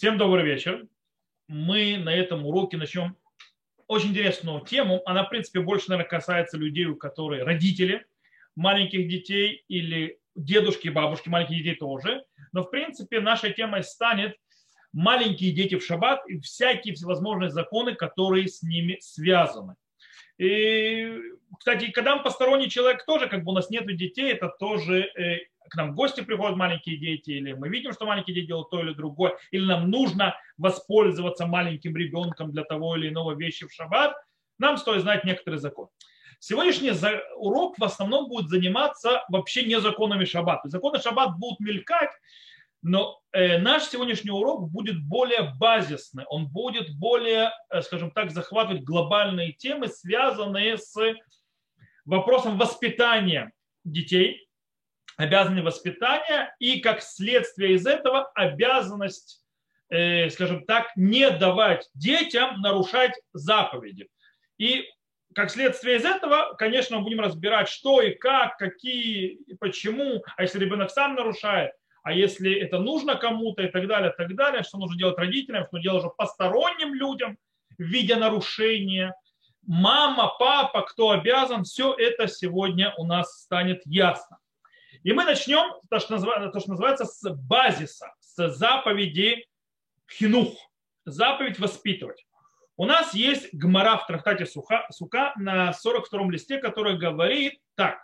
Всем добрый вечер. Мы на этом уроке начнем очень интересную тему. Она, в принципе, больше, наверное, касается людей, у которых родители маленьких детей или дедушки, бабушки, маленьких детей тоже. Но, в принципе, нашей темой станет маленькие дети в шаббат и всякие всевозможные законы, которые с ними связаны. И, кстати, когда мы посторонний человек тоже, как бы у нас нет детей, это тоже э, к нам в гости приходят маленькие дети, или мы видим, что маленькие дети делают то или другое, или нам нужно воспользоваться маленьким ребенком для того или иного вещи в шаббат, нам стоит знать некоторые законы. Сегодняшний урок в основном будет заниматься вообще не законами шаббата. Законы шаббат будут мелькать, но э, наш сегодняшний урок будет более базисный, он будет более, э, скажем так, захватывать глобальные темы, связанные с вопросом воспитания детей, обязанность воспитания и как следствие из этого обязанность, э, скажем так, не давать детям нарушать заповеди. И как следствие из этого, конечно, мы будем разбирать, что и как, какие и почему, а если ребенок сам нарушает, а если это нужно кому-то и так далее, так далее, что нужно делать родителям, что делать уже посторонним людям, видя нарушения, мама, папа, кто обязан, все это сегодня у нас станет ясно. И мы начнем то, что называется, то, что называется с базиса, с заповеди хинух, заповедь воспитывать. У нас есть гмара в трактате Суха, Сука на 42 листе, который говорит так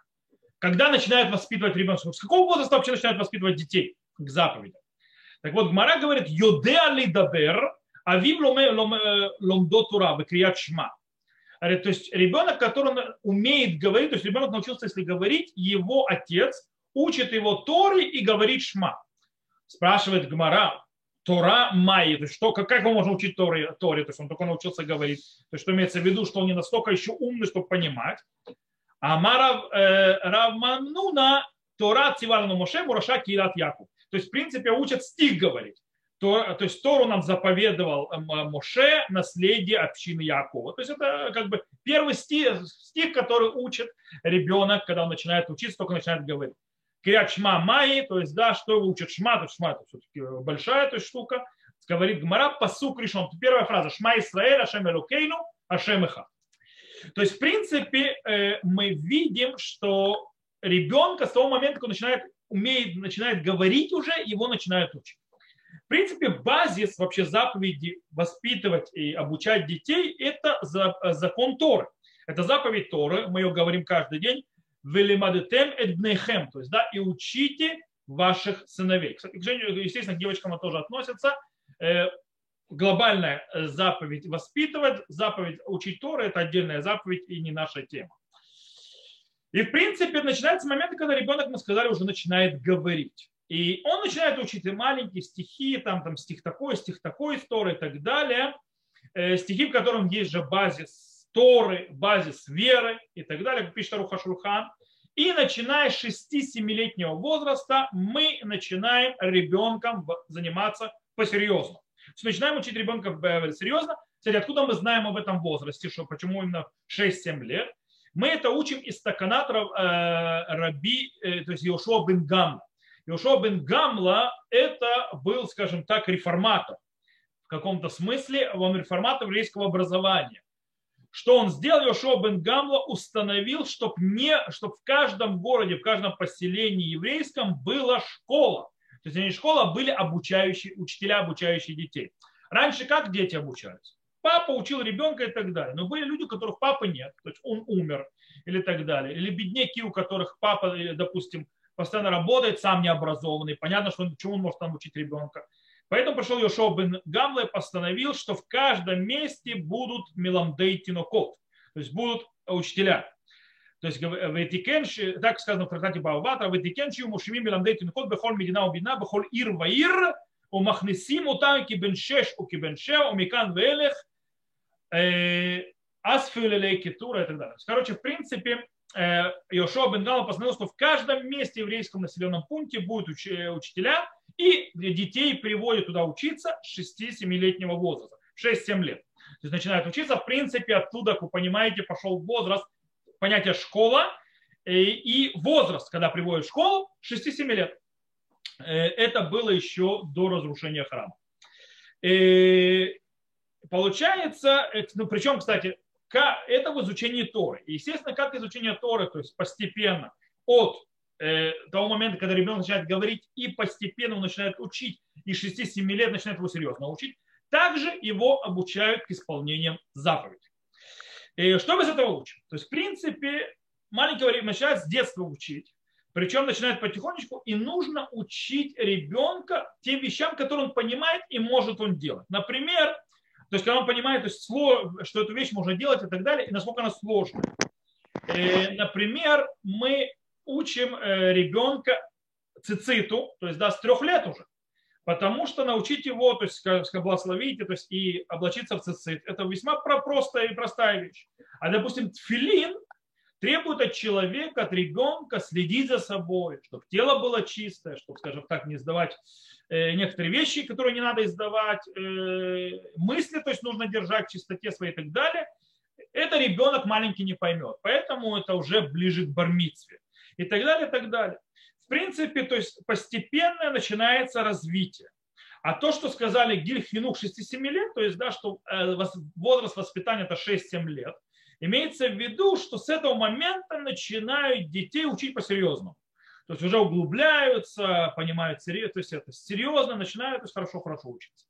когда начинают воспитывать ребенка, с какого возраста вообще начинают воспитывать детей к заповедям. Так вот, Гмара говорит, йодеа ли дабер, авим ломдо тура, крият шма. То есть ребенок, который умеет говорить, то есть ребенок научился, если говорить, его отец учит его Торе и говорит шма. Спрашивает Гмара, Тора Майи, то есть что, как, как мы можем учить Торе, Торе, то есть он только научился говорить, то есть что имеется в виду, что он не настолько еще умный, чтобы понимать. Амара э, Равмануна Тора Циварну Моше Мураша Кират Якуб. То есть, в принципе, учат стих говорить. То, то есть Тору нам заповедовал э, Моше, наследие общины Якова. То есть это как бы первый стих, стих, который учит ребенок, когда он начинает учиться, только начинает говорить. Кирят Шма Майи, то есть, да, что учит Шма, то Шма это все-таки большая то есть, штука. Говорит Гмара, посук решен. Первая фраза. Шма Исраэль, Ашем Элукейну, Ашем Иха. То есть, в принципе, э, мы видим, что ребенка с того момента, как он начинает, умеет, начинает говорить уже, его начинают учить. В принципе, базис вообще заповеди воспитывать и обучать детей – это закон Торы. Это заповедь Торы, мы ее говорим каждый день. Велимадетем эдбнехем, то есть, да, и учите ваших сыновей. Кстати, к женщинам, естественно, к девочкам это тоже относится. Э, глобальная э, заповедь воспитывать, заповедь учить Торы – это отдельная заповедь и не наша тема. И в принципе начинается момент, когда ребенок, мы сказали, уже начинает говорить. И он начинает учить и маленькие стихи, там, там стих такой, стих такой, Торы и так далее. Э, стихи, в котором есть же базис Торы, базис веры и так далее, как пишет Аруха Шурхан. И начиная с 6-7-летнего возраста мы начинаем ребенком заниматься по-серьезному начинаем учить ребенка серьезно. Кстати, откуда мы знаем об этом возрасте, что почему именно 6-7 лет? Мы это учим из стаканатора э, Раби, э, то есть Йошуа бен Гамла. Йошуа бен Гамла это был, скажем так, реформатор. В каком-то смысле он реформатор еврейского образования. Что он сделал, Йошуа бен Гамла установил, чтобы не, чтоб в каждом городе, в каждом поселении еврейском была школа. То есть они школа а были обучающие, учителя, обучающие детей. Раньше как дети обучались? Папа учил ребенка и так далее. Но были люди, у которых папы нет, то есть он умер или так далее. Или бедняки, у которых папа, допустим, постоянно работает, сам не образованный. Понятно, что он, чему он может там учить ребенка. Поэтому пришел Йошуа бен Гамла и постановил, что в каждом месте будут миламдей тинокот, то есть будут учителя. То есть ветикенши, так сказано в трактате Бааватра, ветикенши умушими миламдей тинкот бехоль медина убина, бехоль ир ваир, умахнесим утам кибен шеш у кибен шеа, умикан велех, асфюлелей китура и так далее. Короче, в принципе, Йошуа бен Гала постановил, что в каждом месте еврейском населенном пункте будут учителя, и детей приводят туда учиться с 6-7-летнего возраста, 6-7 лет. То есть начинают учиться, в принципе, оттуда, как вы понимаете, пошел возраст понятие школа э, и возраст, когда приводят в школу, 6-7 лет. Э, это было еще до разрушения храма. И получается, ну, причем, кстати, это в изучении Торы. И, естественно, как изучение Торы, то есть постепенно, от э, того момента, когда ребенок начинает говорить, и постепенно он начинает учить, и 6-7 лет начинает его серьезно учить, также его обучают к исполнению заповедей. Что мы из этого учим? То есть, в принципе, маленький ребенок начинает с детства учить, причем начинает потихонечку, и нужно учить ребенка тем вещам, которые он понимает и может он делать. Например, то есть, когда он понимает, то есть, что эту вещь можно делать и так далее, и насколько она сложная. Э, например, мы учим э, ребенка цициту, то есть да, с трех лет уже. Потому что научить его, то есть благословить, то есть и облачиться в цицит, это весьма простая и простая вещь. А, допустим, тфилин требует от человека, от ребенка следить за собой, чтобы тело было чистое, чтобы, скажем так, не сдавать э, некоторые вещи, которые не надо издавать, э, мысли, то есть нужно держать в чистоте своей и так далее. Это ребенок маленький не поймет. Поэтому это уже ближе к бармитве. И так далее, и так далее. В принципе, то есть постепенно начинается развитие. А то, что сказали Гильхинух 6-7 лет, то есть, да, что э, возраст воспитания это 6-7 лет, имеется в виду, что с этого момента начинают детей учить по-серьезному. То есть уже углубляются, понимают, то есть это серьезно, начинают хорошо-хорошо учиться.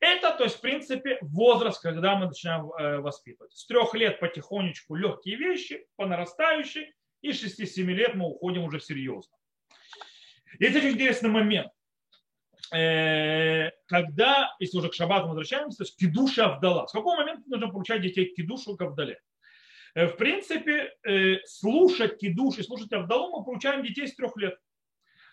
Это, то есть, в принципе, возраст, когда мы начинаем э, воспитывать. С трех лет потихонечку легкие вещи, по нарастающей, и 6-7 лет мы уходим уже серьезно. Есть очень интересный момент. Э, когда, если уже к шаббату возвращаемся, то есть Авдала. С какого момента нужно получать детей к кидушу к Авдале? Э, в принципе, э, слушать кидуш и слушать Авдалу мы получаем детей с трех лет.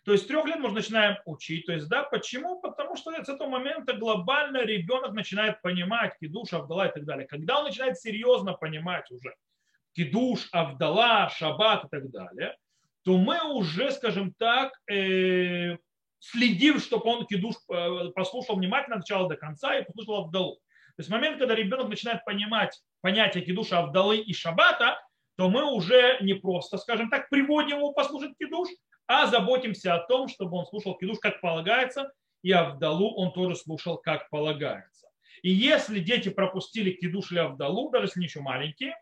То есть с трех лет мы начинаем учить. То есть, да, почему? Потому что с этого момента глобально ребенок начинает понимать кидуш, Авдала и так далее. Когда он начинает серьезно понимать уже кидуш, Авдала, Шаббат и так далее, то мы уже, скажем так, следим, чтобы он кидуш э, послушал внимательно от начала до конца и послушал Авдалу. То есть в момент, когда ребенок начинает понимать понятие кидуша Авдалы и Шабата, то мы уже не просто, скажем так, приводим его послушать кидуш, а заботимся о том, чтобы он слушал кидуш как полагается, и Авдалу он тоже слушал как полагается. И если дети пропустили кидуш или Авдалу, даже если они еще маленькие,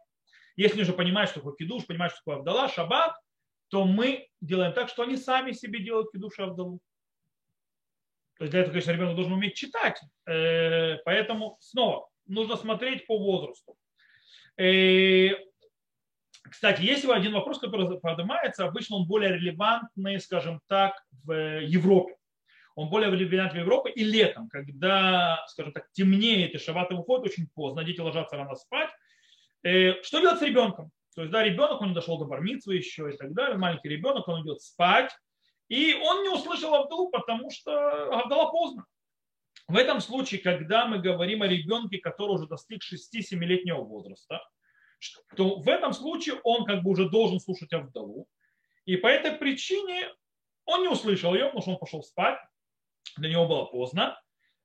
если уже понимают, что такое кидуш, понимают, что такое Авдала, Шаббат, то мы делаем так, что они сами себе делают кидуш и Авдалу. То есть для этого, конечно, ребенок должен уметь читать. Э, поэтому снова нужно смотреть по возрасту. Э, кстати, есть один вопрос, который поднимается, обычно он более релевантный, скажем так, в Европе. Он более релевантный в Европе и летом, когда, скажем так, темнеет и шабаты выходят очень поздно, дети ложатся рано спать. Э, что делать с ребенком? То есть, да, ребенок, он не дошел до бармитства еще и так далее, маленький ребенок, он идет спать, и он не услышал Авдалу, потому что Авдала поздно. В этом случае, когда мы говорим о ребенке, который уже достиг 6-7-летнего возраста, то в этом случае он как бы уже должен слушать Авдалу. И по этой причине он не услышал ее, потому что он пошел спать. Для него было поздно.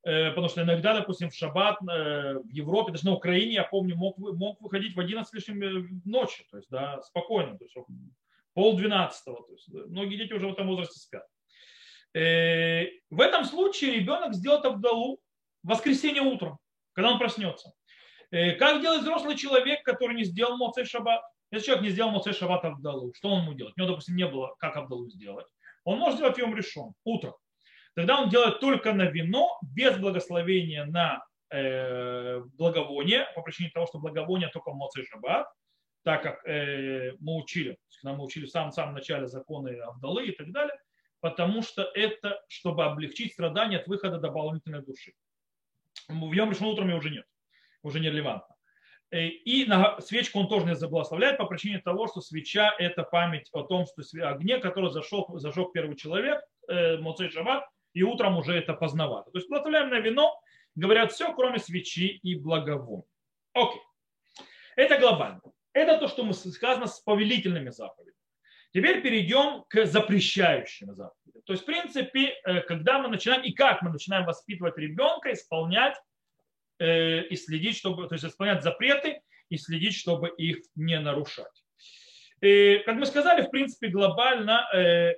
Э, потому что иногда, допустим, в шаббат э, в Европе, даже на Украине, я помню, мог, мог выходить в 11 лишним э, ночи. То есть, да, спокойно. То есть, пол двенадцатого. То есть многие дети уже в этом возрасте спят. В этом случае ребенок сделает Абдалу в воскресенье утром, когда он проснется. Как делает взрослый человек, который не сделал Моцей Шаббат? Если человек не сделал Моцей Шаббат Абдалу, что он ему делает? У него, допустим, не было, как Абдалу сделать. Он может сделать Йом решен, утром. Тогда он делает только на вино, без благословения на э, благовоние, по причине того, что благовоние только в Моцей Шаббат так как э, мы учили, когда мы учили в самом-самом начале законы Авдалы и так далее, потому что это, чтобы облегчить страдания от выхода дополнительной души. В Йом Решон утром уже нет, уже не релевантно. Э, и на свечку он тоже не заблагословляет по причине того, что свеча – это память о том, что огне, который зашел, зажег первый человек, э, Моцей Шаббат, и утром уже это поздновато. То есть на вино, говорят все, кроме свечи и благовония. Окей. Это глобально. Это то, что мы сказано с повелительными заповедями. Теперь перейдем к запрещающим заповедям. То есть, в принципе, э, когда мы начинаем и как мы начинаем воспитывать ребенка, исполнять э, и следить, чтобы, то есть исполнять запреты и следить, чтобы их не нарушать. И, как мы сказали, в принципе, глобально э,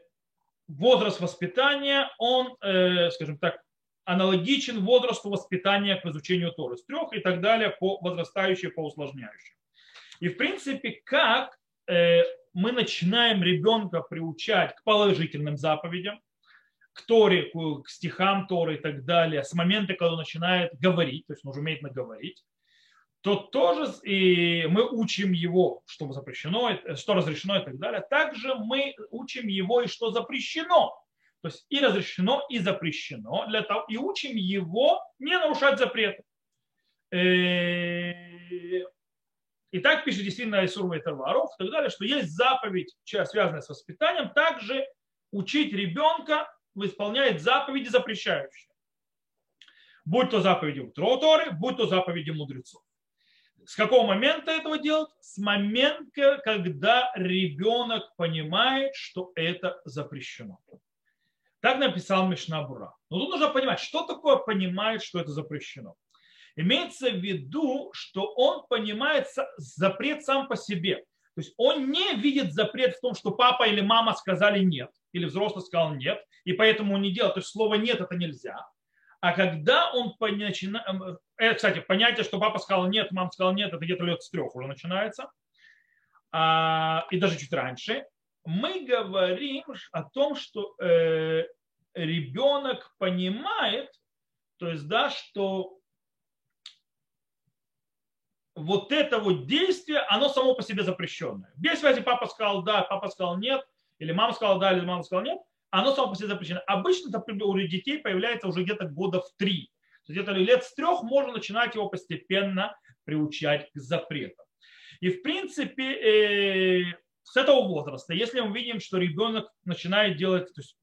возраст воспитания, он, скажем так, аналогичен возрасту воспитания к изучению Торы. С трех и так далее по возрастающей, по усложняющей. И в принципе, как э, мы начинаем ребенка приучать к положительным заповедям, к Торе, к стихам Торы и так далее, с момента, когда он начинает говорить, то есть он уже умеет наговорить, то тоже и мы учим его, что запрещено, что разрешено и так далее. Также мы учим его и что запрещено. То есть и разрешено, и запрещено, для того, и учим его не нарушать запреты. Э, и так пишет действительно Исурва и Тарваров и так далее, что есть заповедь, связанная с воспитанием, также учить ребенка исполняет заповеди запрещающие. Будь то заповеди Торы, будь то заповеди мудрецов. С какого момента этого делать? С момента, когда ребенок понимает, что это запрещено. Так написал Мишнабура. Но тут нужно понимать, что такое понимает, что это запрещено. Имеется в виду, что он понимает запрет сам по себе. То есть он не видит запрет в том, что папа или мама сказали нет, или взрослый сказал нет, и поэтому он не делает. То есть слово нет это нельзя. А когда он начинает... Э, кстати, понятие, что папа сказал нет, мама сказала нет, это где-то лет с трех уже начинается. А, и даже чуть раньше. Мы говорим о том, что э, ребенок понимает, то есть, да, что вот это вот действие, оно само по себе запрещенное. Без связи папа сказал да, папа сказал нет, или мама сказала да, или мама сказала нет, оно само по себе запрещено. Обычно это у детей появляется уже где-то года в три. Где-то лет с трех можно начинать его постепенно приучать к запретам. И в принципе э, с этого возраста, если мы видим, что ребенок начинает делать, то есть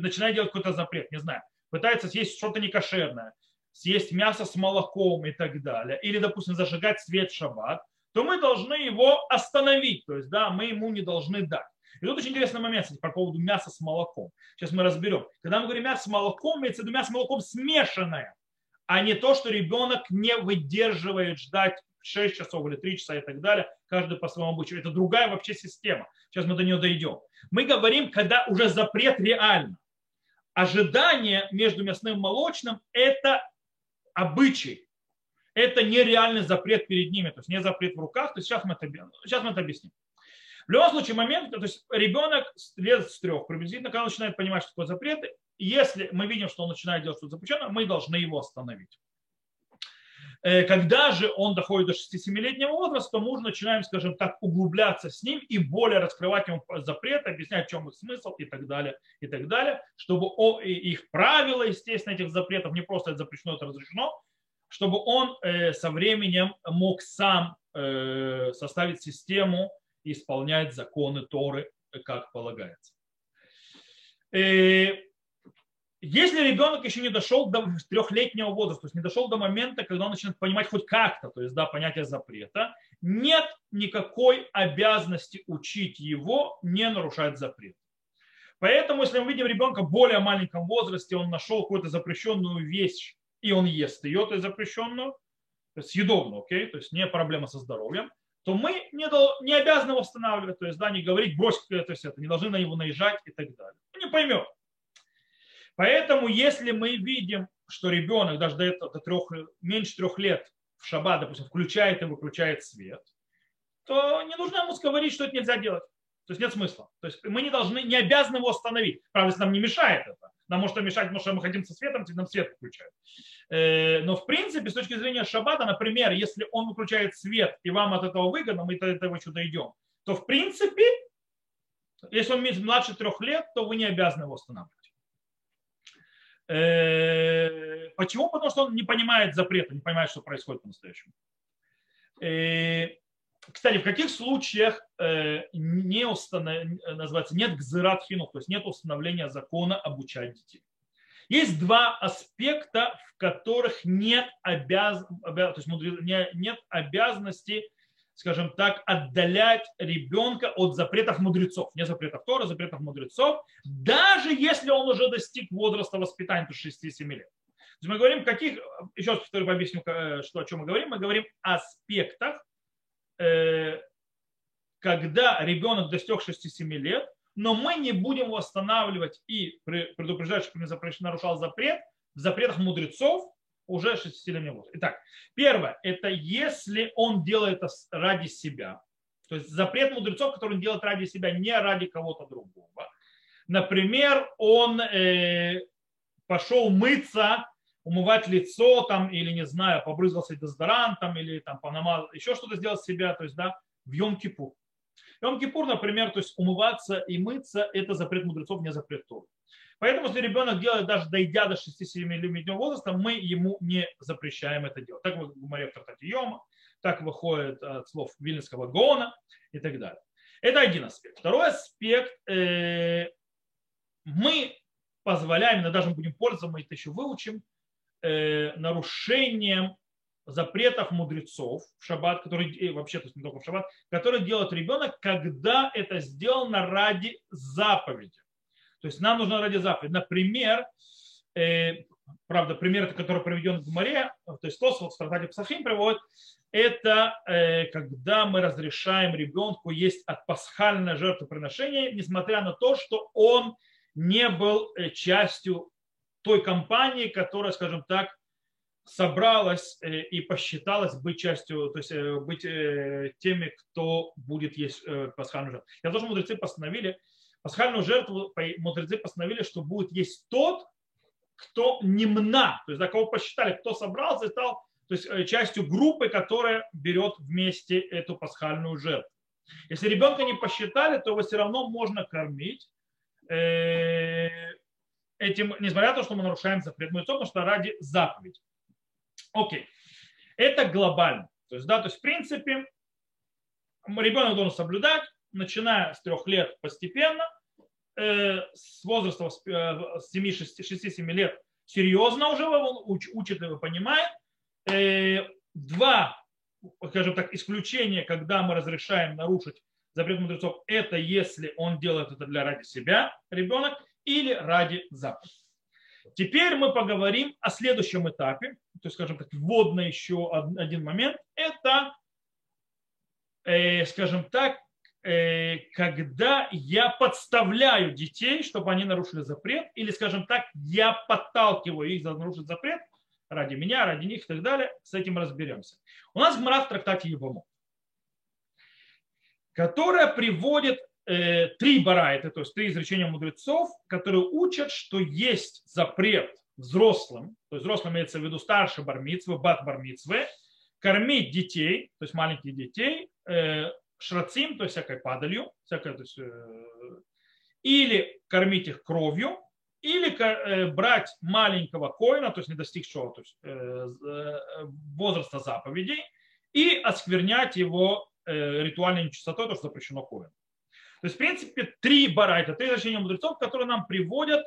начинает делать какой-то запрет, не знаю, пытается съесть что-то некошерное, съесть мясо с молоком и так далее, или, допустим, зажигать свет в шаббат, то мы должны его остановить, то есть, да, мы ему не должны дать. И тут очень интересный момент кстати, по поводу мяса с молоком. Сейчас мы разберем. Когда мы говорим мясо с молоком, имеется в виду мясо с молоком смешанное, а не то, что ребенок не выдерживает ждать 6 часов или 3 часа и так далее, каждый по своему обучению. Это другая вообще система. Сейчас мы до нее дойдем. Мы говорим, когда уже запрет реально. Ожидание между мясным и молочным – это обычай. Это нереальный запрет перед ними, то есть не запрет в руках. То есть сейчас мы это, сейчас мы это объясним. В любом случае, момент, то есть ребенок лет с трех приблизительно, когда он начинает понимать, что такое запреты, если мы видим, что он начинает делать что-то запрещенное, мы должны его остановить. Э, когда же он доходит до 6-7-летнего возраста, мы уже начинаем, скажем так, углубляться с ним и более раскрывать ему запреты, объяснять, в чем их смысл и так далее, и так далее, чтобы их правила, естественно, этих запретов, не просто это запрещено, это разрешено, чтобы он э, со временем мог сам э, составить систему и исполнять законы Торы, как полагается. Если ребенок еще не дошел до трехлетнего возраста, то есть не дошел до момента, когда он начинает понимать хоть как-то, то есть да, понятие запрета, нет никакой обязанности учить его не нарушать запрет. Поэтому, если мы видим ребенка в более маленьком возрасте, он нашел какую-то запрещенную вещь, и он ест ее, то есть запрещенную, то есть съедобную, окей, то есть не проблема со здоровьем, то мы не, до, не обязаны его восстанавливать, то есть да, не говорить, брось то есть это, не должны на него наезжать и так далее. Он не поймет. Поэтому, если мы видим, что ребенок даже до этого, до трех, меньше трех лет в шаббат, допустим, включает и выключает свет, то не нужно ему говорить, что это нельзя делать. То есть нет смысла. То есть мы не должны, не обязаны его остановить. Правда, если нам не мешает это. Нам может мешать, потому что мы хотим со светом, нам свет включают. Э, но в принципе, с точки зрения шаббата, например, если он выключает свет, и вам от этого выгодно, мы до этого еще дойдем, то в принципе, если он младше трех лет, то вы не обязаны его останавливать. Э, почему? Потому что он не понимает запрета, не понимает, что происходит по-настоящему. Э, кстати, в каких случаях э, не установ... называется, нет гзырат хинух, то есть нет установления закона обучать детей? Есть два аспекта, в которых нет, обяз... то есть нет обязанности скажем так, отдалять ребенка от запретов мудрецов. Не запретов Тора, запретов мудрецов, даже если он уже достиг возраста воспитания, то 6-7 лет. То есть мы говорим, каких, еще раз повторю, объясню, э, что, о чем мы говорим. Мы говорим о аспектах, э, когда ребенок достиг 6-7 лет, но мы не будем его останавливать и предупреждать, что нарушал запрет в запретах мудрецов уже 6-летнего возраста. Итак, первое, это если он делает это ради себя, то есть запрет мудрецов, который он делает ради себя, не ради кого-то другого. Например, он э, пошел мыться, умывать лицо там, или, не знаю, побрызгался дезодорантом, или там понамазал, еще что-то сделать себя, то есть, да, в Йом-Кипур. Йом-Кипур, например, то есть умываться и мыться, это запрет мудрецов, не запрет Торы. Поэтому, если ребенок делает, даже дойдя до 6-7-летнего возраста, мы ему не запрещаем это делать. Так в Гумаре в так выходит от слов Вильнинского Гона и так далее. Это один аспект. Второй аспект. Э, мы позволяем, но даже будем пользоваться, мы это еще выучим, э, нарушением запретов мудрецов в шаббат, который вообще, то есть не только в шаббат, который делает ребенок, когда это сделано ради заповеди. То есть нам нужно ради заповеди. Например, э, правда, пример, который приведен в море, то есть то, что в Стратаге Псахим приводит, это э, когда мы разрешаем ребенку есть от пасхальной жертвоприношения, несмотря на то, что он не был э, частью той компании, которая, скажем так, собралась э, и посчиталась быть частью, то есть э, быть теми, кто будет есть пасхальную жертву. Я тоже мудрецы постановили, пасхальную жертву мудрецы постановили, что будет есть тот, кто немна, то есть за кого посчитали, кто собрался и стал то есть частью группы, которая берет вместе эту пасхальную жертву. Если ребенка не посчитали, то его все равно можно кормить, Э, этим, несмотря на то, что мы нарушаем запрет мудрецов, потому что ради заповеди. Окей. Это глобально. То есть, да, то есть, в принципе, ребенок должен соблюдать, начиная с трех лет постепенно, э, с возраста 6-7 э, лет серьезно уже он учит и понимает. Два, скажем так, исключения, когда мы разрешаем нарушить запрет мудрецов, это если он делает это для ради себя, ребенок, или ради заповеди. Теперь мы поговорим о следующем этапе, то есть, скажем так, вводный еще один момент. Это, э, скажем так, э, когда я подставляю детей, чтобы они нарушили запрет, или, скажем так, я подталкиваю их нарушить запрет ради меня, ради них и так далее, с этим разберемся. У нас Гмара в трактате Евамот которая приводит э, три барайта, то есть три изречения мудрецов, которые учат, что есть запрет взрослым, то есть взрослым имеется в виду старший бармицвы, бат бармицвы, кормить детей, то есть маленьких детей, э, шрацим, то есть всякой падалью, всякой, то есть, э, или кормить их кровью, или э, брать маленького коина, то есть не достигшего то есть, возраста заповедей, и осквернять его ритуальной нечистотой, то, что запрещено коин. То есть, в принципе, три барайта, три значения мудрецов, которые нам приводят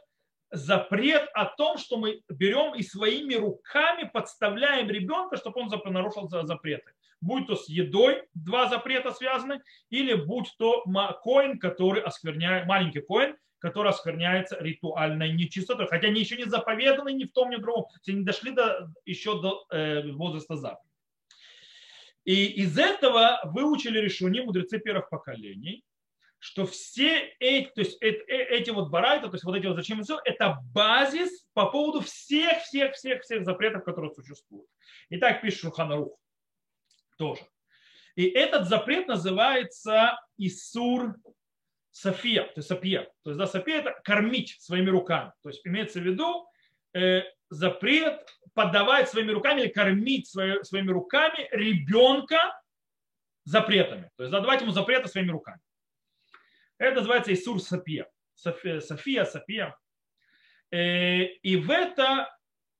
запрет о том, что мы берем и своими руками подставляем ребенка, чтобы он нарушил запреты. Будь то с едой два запрета связаны, или будь то коин, который оскверняет, маленький коин, который оскверняется ритуальной нечистотой. Хотя они еще не заповеданы ни в том, ни в другом. Они не дошли до, еще до э, возраста заповеди. И из этого выучили решение мудрецы первых поколений, что все эти, то есть эти, эти вот барайты, то есть вот эти вот зачем все, это базис по поводу всех, всех, всех, всех запретов, которые существуют. И так пишет Шуханарух тоже. И этот запрет называется Исур София, то есть Сапия. То есть да, Сапия это кормить своими руками. То есть имеется в виду э, запрет подавать своими руками или кормить свои, своими руками ребенка запретами. То есть задавать ему запреты своими руками. Это называется Исур. София, София, Сапия. Э, и в это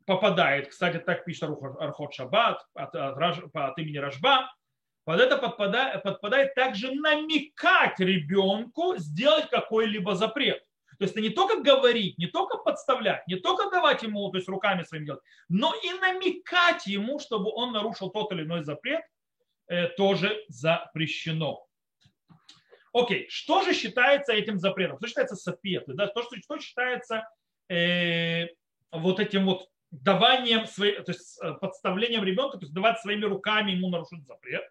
попадает, кстати, так пишет Архот Шаббат от, от, от имени Рожба, под это подпадает, подпадает также намекать ребенку сделать какой-либо запрет. То есть это не только говорить, не только подставлять, не только давать ему, то есть руками своим делать, но и намекать ему, чтобы он нарушил тот или иной запрет, э, тоже запрещено. Окей, что же считается этим запретом? Что считается сапетой? Да? То, что, что считается э, вот этим вот даванием, своей, то есть э, подставлением ребенка, то есть давать своими руками ему нарушить запрет.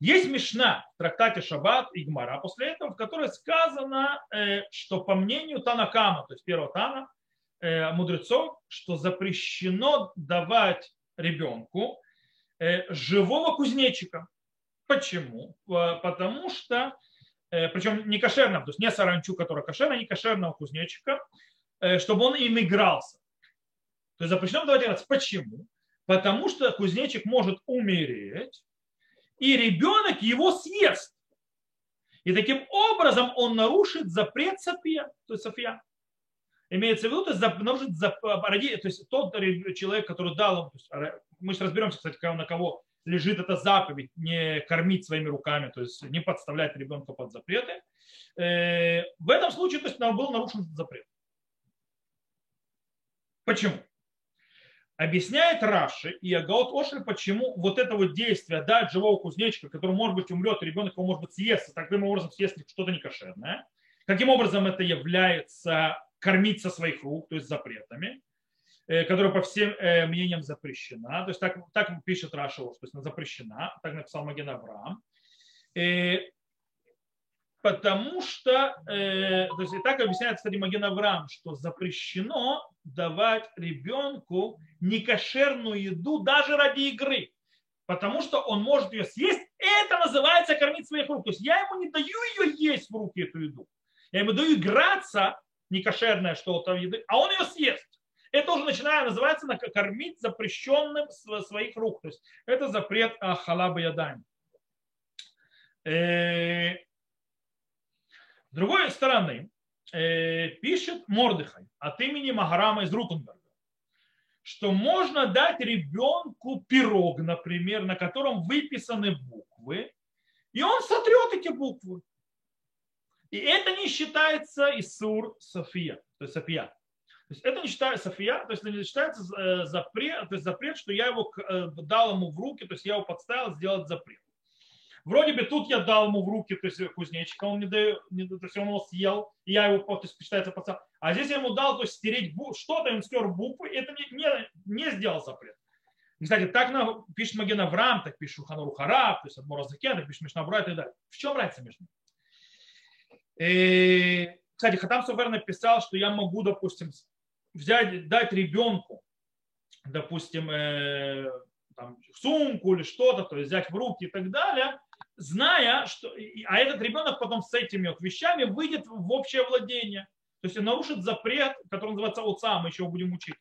Есть Мишна в трактате Шаббат и Гмара после этого, в которой сказано, э, что по мнению Танакама, то есть первого Тана, э, мудрецов, что запрещено давать ребенку э, живого кузнечика. Почему? Потому что, э, причем не кошерного, то есть не саранчу, которая кошерная, не кошерного кузнечика, э, чтобы он им игрался. То есть запрещено давать играться. Почему? Потому что кузнечик может умереть, и ребенок его съест. И таким образом он нарушит запрет София, то есть София. Имеется в виду, то есть нарушит то есть тот человек, который дал, мы сейчас разберемся, кстати, на кого лежит эта заповедь, не кормить своими руками, то есть не подставлять ребенка под запреты. Э, в этом случае то есть, был нарушен запрет. Почему? Объясняет Раши и Агаот Ошель, почему вот это вот действие дать живого кузнечика, который, может быть, умрет, ребенок его, может быть, съест, таким образом съест что-то некошерное. Каким образом это является кормить со своих рук, то есть запретами, которая по всем э, мнениям запрещена. То есть так, так пишет Раша, то есть она запрещена, так написал Маген Авраам. Э, потому что, то есть и так объясняет, кстати, Маген Авраам, что запрещено давать ребенку некошерную еду даже ради игры, потому что он может ее съесть. Это называется кормить своих рук. То есть я ему не даю ее есть в руки, эту еду. Я ему даю играться, некошерное что-то еды, а он ее съест. Это уже начинает называться кормить запрещенным своих рук. То есть это запрет халаба ядань. Э, с другой стороны, Э, пишет Мордыхай от имени Магарама из Рутенберга, что можно дать ребенку пирог, например, на котором выписаны буквы, и он сотрет эти буквы. И это не считается Исур София, то есть София. То есть это не считается София, то есть это не считается э, запрет, то есть запрет, что я его э, дал ему в руки, то есть я его подставил сделать запрет. Вроде бы тут я дал ему в руки, то есть кузнечика, он не дает, не, то есть он его съел, и я его, то есть считается пацан. А здесь я ему дал, то есть стереть что-то, он стер буквы, и это не, не, не сделал запрет. Кстати, так на, пишет Маген Авраам, так пишет Хануру Хараб, то есть Адмора Закен, так пишет Мишнабра и так далее. В чем разница между ними? И, кстати, Хатам Сувер написал, что я могу, допустим, взять, дать ребенку, допустим, э, там, сумку или что-то, то есть взять в руки и так далее, зная, что, а этот ребенок потом с этими вот вещами выйдет в общее владение. То есть он нарушит запрет, который называется отца, мы еще будем учить.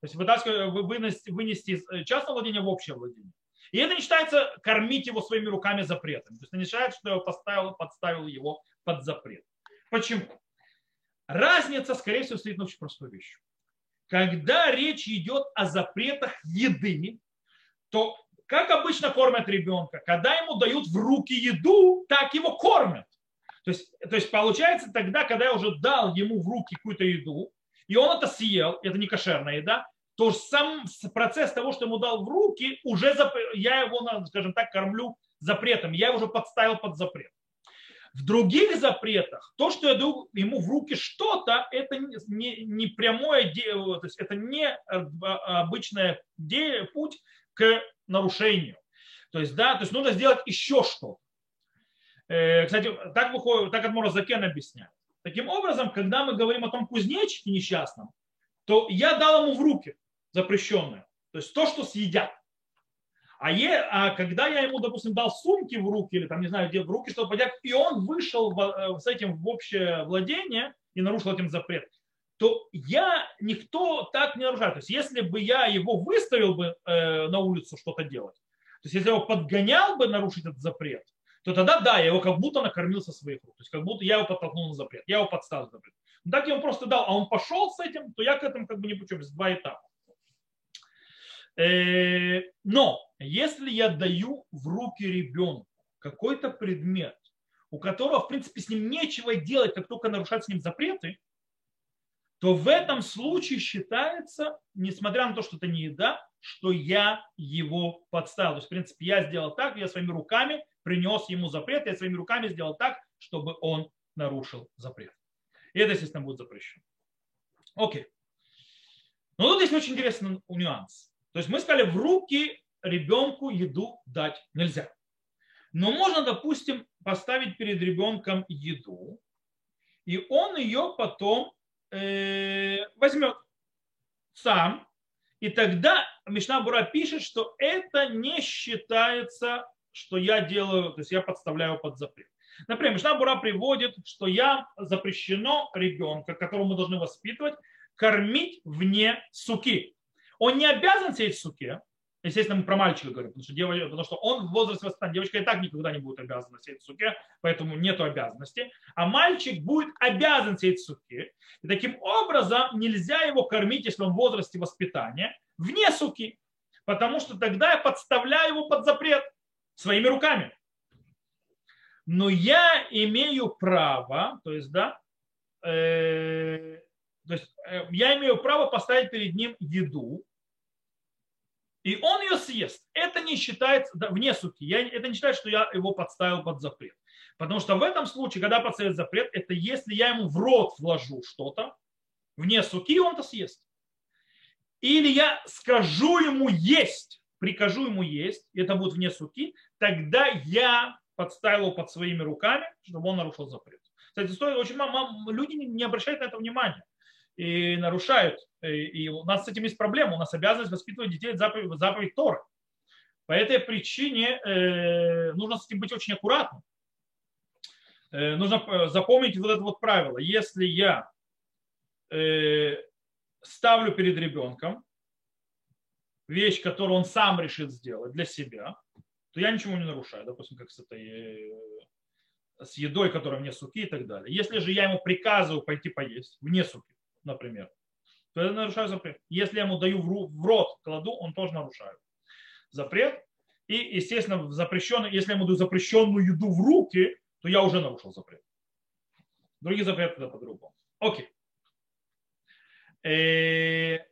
То есть вынести, вынести из э, частного владения в общее владение. И это не считается кормить его своими руками запретом. То есть это не считается, что я поставил, подставил его под запрет. Почему? Разница, скорее всего, стоит на очень простой вещи. Когда речь идет о запретах еды, то как обычно кормят ребенка? Когда ему дают в руки еду, так его кормят. То есть, то есть получается тогда, когда я уже дал ему в руки какую-то еду, и он это съел, это не кошерная еда, то сам процесс того, что ему дал в руки, уже я его, скажем так, кормлю запретом, я его уже подставил под запрет. В других запретах то, что я даю ему в руки что-то, это не, не прямое, то есть это не обычный путь к нарушению. То есть, да, то есть нужно сделать еще что-то. Э, кстати, так выходит, так Адмора Закен объясняет. Таким образом, когда мы говорим о том кузнечике несчастном, то я дал ему в руки запрещенное. То есть то, что съедят. А, е, а когда я ему, допустим, дал сумки в руки, или там, не знаю, где в руки, чтобы поднять, и он вышел в, э, с этим в общее владение и нарушил этим запрет, то я никто так не нарушает. То есть если бы я его выставил бы э, на улицу что-то делать, то есть если я его подгонял бы нарушить этот запрет, то тогда да, я его как будто накормил со своих рук. То есть как будто я его подтолкнул на запрет, я его подставил запрет. Но так я ему просто дал, а он пошел с этим, то я к этому как бы не причем, два этапа. Э, но если я даю в руки ребенку какой-то предмет, у которого, в принципе, с ним нечего делать, как только нарушать с ним запреты, то в этом случае считается, несмотря на то, что это не еда, что я его подставил. То есть, в принципе, я сделал так, я своими руками принес ему запрет, я своими руками сделал так, чтобы он нарушил запрет. И это, естественно, будет запрещено. Окей. Но тут есть очень интересный нюанс. То есть мы сказали, в руки ребенку еду дать нельзя. Но можно, допустим, поставить перед ребенком еду, и он ее потом Э, возьмет. сам, и тогда Мишна Бура пишет, что это не считается, что я делаю, то есть я подставляю под запрет. Например, Мишна Бура приводит, что я запрещено ребенка, которого мы должны воспитывать, кормить вне суки. Он не обязан сидеть в суке, Естественно, мы про мальчика говорим, потому что, девочка, потому что он в возрасте воспитания. Девочка и так никогда не будет обязана сидеть в суке, поэтому нет обязанности. А мальчик будет обязан сидеть в суке. И таким образом нельзя его кормить, если он в возрасте воспитания, вне суки. Потому что тогда я подставляю его под запрет своими руками. Но я имею право, то есть, да, э, то есть э, я имею право поставить перед ним еду, и он ее съест. Это не считается, да, вне суки, я, это не считается, что я его подставил под запрет. Потому что в этом случае, когда подставит запрет, это если я ему в рот вложу что-то, вне суки, он это съест. Или я скажу ему есть, прикажу ему есть, это будет вне суки, тогда я подставил его под своими руками, чтобы он нарушил запрет. Кстати, стоит, очень мало, люди не обращают на это внимания и нарушают. И у нас с этим есть проблема. У нас обязанность воспитывать детей заповедь, заповедь Торы. По этой причине э, нужно с этим быть очень аккуратным. Э, нужно э, запомнить вот это вот правило. Если я э, ставлю перед ребенком вещь, которую он сам решит сделать для себя, то я ничего не нарушаю. Допустим, как с этой э, с едой, которая вне суки и так далее. Если же я ему приказываю пойти поесть вне суки, например, то я нарушаю запрет. Если я ему даю в рот, кладу, он тоже нарушает запрет. И, естественно, запрещенный, если я ему даю запрещенную еду в руки, то я уже нарушил запрет. Другие запреты это по-другому. Окей. Э,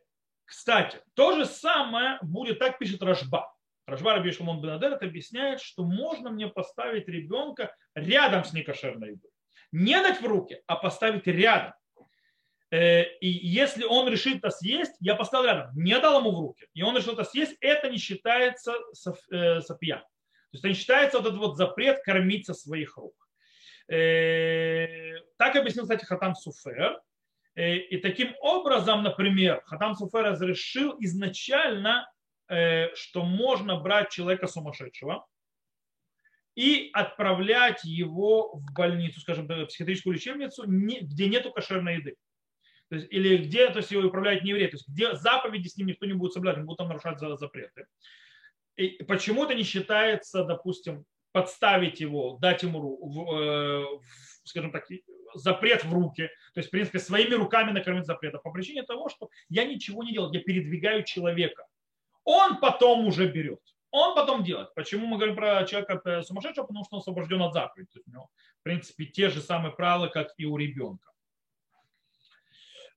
кстати, то же самое будет, так пишет Рашба. Рашба Раби Шимон Бенадер объясняет, что можно мне поставить ребенка рядом с некошерной едой. Не дать в руки, а поставить рядом. Э, и если он решит это съесть, я поставил рядом, не дал ему в руки, и он решил это съесть, это не считается э, сапья. То есть это не считается вот этот вот запрет кормить со своих рук. Э, так объяснил, кстати, Хатам Суфер. И таким образом, например, Хатам Суфер разрешил изначально, что можно брать человека сумасшедшего и отправлять его в больницу, скажем, в психиатрическую лечебницу, где нету кошерной еды. То есть, или где то есть, его управляет не еврей, то есть где заповеди с ним никто не будет соблюдать, он будет там нарушать запреты. И почему это не считается, допустим, подставить его, дать ему, э, скажем так, запрет в руки, то есть, в принципе, своими руками накормить запрета, по причине того, что я ничего не делаю, я передвигаю человека. Он потом уже берет. Он потом делает. Почему мы говорим про человека э, сумасшедшего? Потому что он освобожден от есть у него, в принципе, те же самые правила, как и у ребенка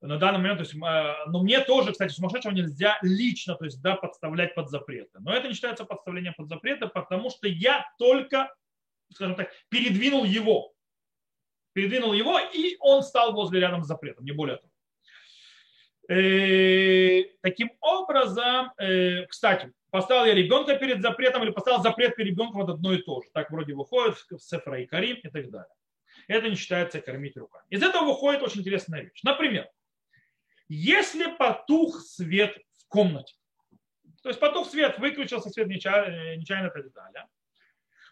на данный момент, то есть, а, но мне тоже, кстати, сумасшедшего нельзя лично, то есть, да, подставлять под запреты. Но это не считается подставлением под запреты, потому что я только, скажем так, передвинул его. Передвинул его, и он стал возле рядом с запретом, не более того. Э, таким образом, э, кстати, поставил я ребенка перед запретом или поставил запрет перед ребенком, это одно и то же. Так вроде выходит в Сефра и Карим и так далее. Это не считается кормить руками. Из этого выходит очень интересная вещь. Например, если потух свет в комнате, то есть потух свет, выключился свет нечаянно, нечаянно так далее,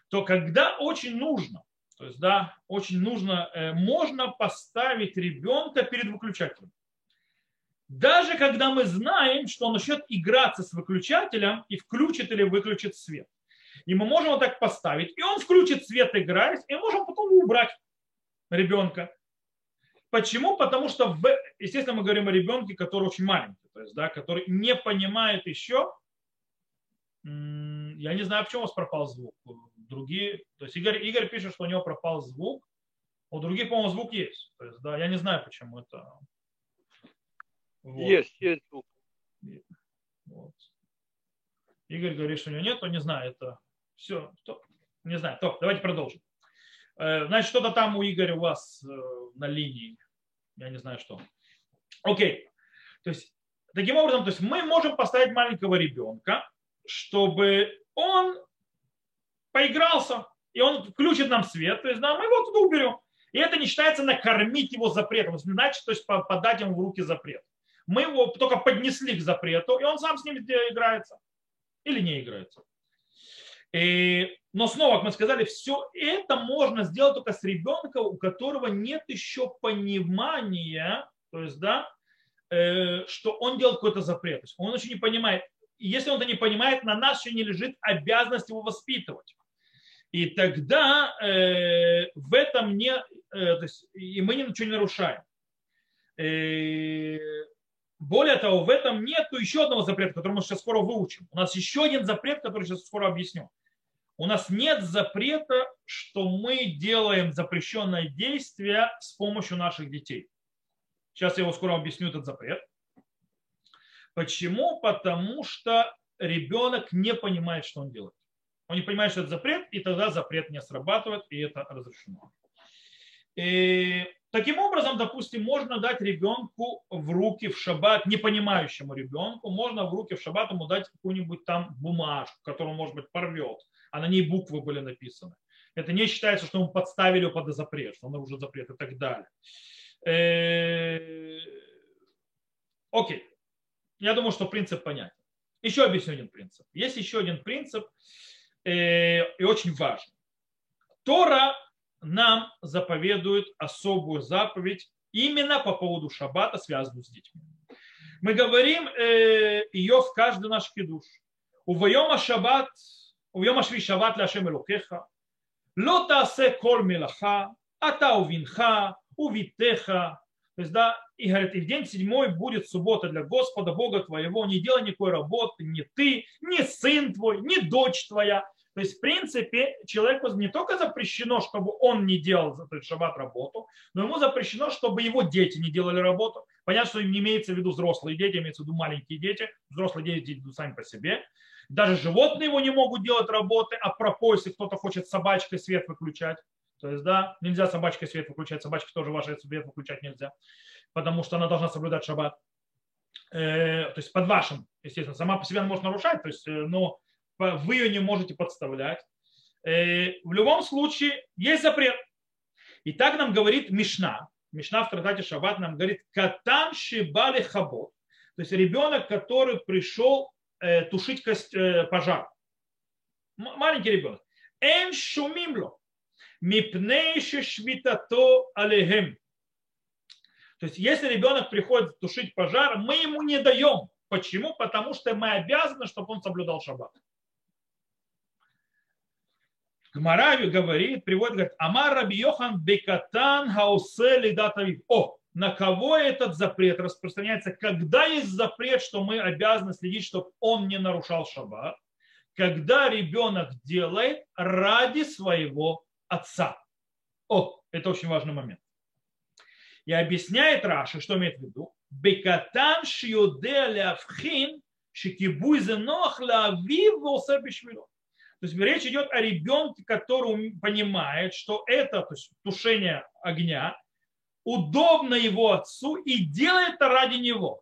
то когда очень нужно, то есть, да, очень нужно, э, можно поставить ребенка перед выключателем. Даже когда мы знаем, что он начнет играться с выключателем и включит или выключит свет. И мы можем вот так поставить, и он включит свет, играясь, и можем потом убрать ребенка. Почему? Потому что, в, естественно, мы говорим о ребенке, который очень маленький, то есть, да, который не понимает еще. Я не знаю, почему у вас пропал звук. Другие, то есть Игорь, Игорь пишет, что у него пропал звук. У других, по-моему, звук есть. То есть, да, я не знаю, почему это. Вот. Есть, есть звук. Вот. Игорь говорит, что у него нет, то не знаю, это все. То, не знаю. То, давайте продолжим. Э, значит, что-то там у Игоря у вас э, на линии я не знаю что. Окей. То есть, таким образом, то есть мы можем поставить маленького ребенка, чтобы он поигрался, и он включит нам свет, то есть да, мы его туда уберем. И это не считается накормить его запретом. Значит, то есть подать ему в руки запрет. Мы его только поднесли к запрету, и он сам с ним играется. Или не играется. И, но снова, как мы сказали, все это можно сделать только с ребенком, у которого нет еще понимания, то есть, да, э, что он делает какой-то запрет. То есть он еще не понимает. И если он это не понимает, на нас еще не лежит обязанность его воспитывать. И тогда э, в этом не, э, то есть, и мы ничего не нарушаем. Э, более того, в этом нет еще одного запрета, который мы сейчас скоро выучим. У нас еще один запрет, который сейчас скоро объясню. У нас нет запрета, что мы делаем запрещенное действие с помощью наших детей. Сейчас я его скоро объясню, этот запрет. Почему? Потому что ребенок не понимает, что он делает. Он не понимает, что это запрет, и тогда запрет не срабатывает, и это разрешено. И таким образом, допустим, можно дать ребенку в руки в шаббат, не понимающему ребенку, можно в руки в шаббат ему дать какую-нибудь там бумажку, которую, может быть, порвет, а на ней буквы были написаны. Это не считается, что мы подставили под запрет, что он уже запрет и так далее. Э, окей. Я думаю, что принцип понятен. Еще объясню один принцип. Есть еще один принцип, Э, и очень важно. Тора нам заповедует особую заповедь именно по поводу шаббата, связанную с детьми. Мы говорим э, ее в каждый наш кидуш. Увайома шаббат, увайома шви шаббат ляшем элокеха, לא תעשה כל מלאכה, אתה ובנך ובתך. То есть, да, и говорит, и в день седьмой будет суббота для Господа Бога твоего, не делай никакой работы, ни ты, ни сын твой, ни дочь твоя, то есть, в принципе, человеку не только запрещено, чтобы он не делал за этот шаббат работу, но ему запрещено, чтобы его дети не делали работу. Понятно, что им не имеется в виду взрослые дети, имеется в виду маленькие дети. Взрослые дети идут сами по себе. Даже животные его не могут делать работы, а пропой, если кто-то хочет собачкой свет выключать. То есть, да, нельзя собачкой свет выключать, собачке тоже ваш свет выключать нельзя, потому что она должна соблюдать шаббат. Э, то есть под вашим, естественно, сама по себе она может нарушать, то есть, э, но вы ее не можете подставлять. Э, в любом случае есть запрет. И так нам говорит Мишна. Мишна в трактате Шаббат нам говорит «Катам шибали хабот». То есть ребенок, который пришел тушить кость, э, пожар. Маленький ребенок. Эн шумимло. Мипнейши швитато алехем. То есть, если ребенок приходит тушить пожар, мы ему не даем. Почему? Потому что мы обязаны, чтобы он соблюдал шаббат. Гмарави говорит, приводит, говорит, Амар Раби Йохан Бекатан Хаусели Датавив. О, на кого этот запрет распространяется? Когда есть запрет, что мы обязаны следить, чтобы он не нарушал шаббат? Когда ребенок делает ради своего отца. О, это очень важный момент. И объясняет Раши, что имеет в виду. Бекатан шиюде лявхин шикибуй зенох лавив бишвилот. То есть речь идет о ребенке, который понимает, что это то есть тушение огня удобно его отцу и делает это ради него.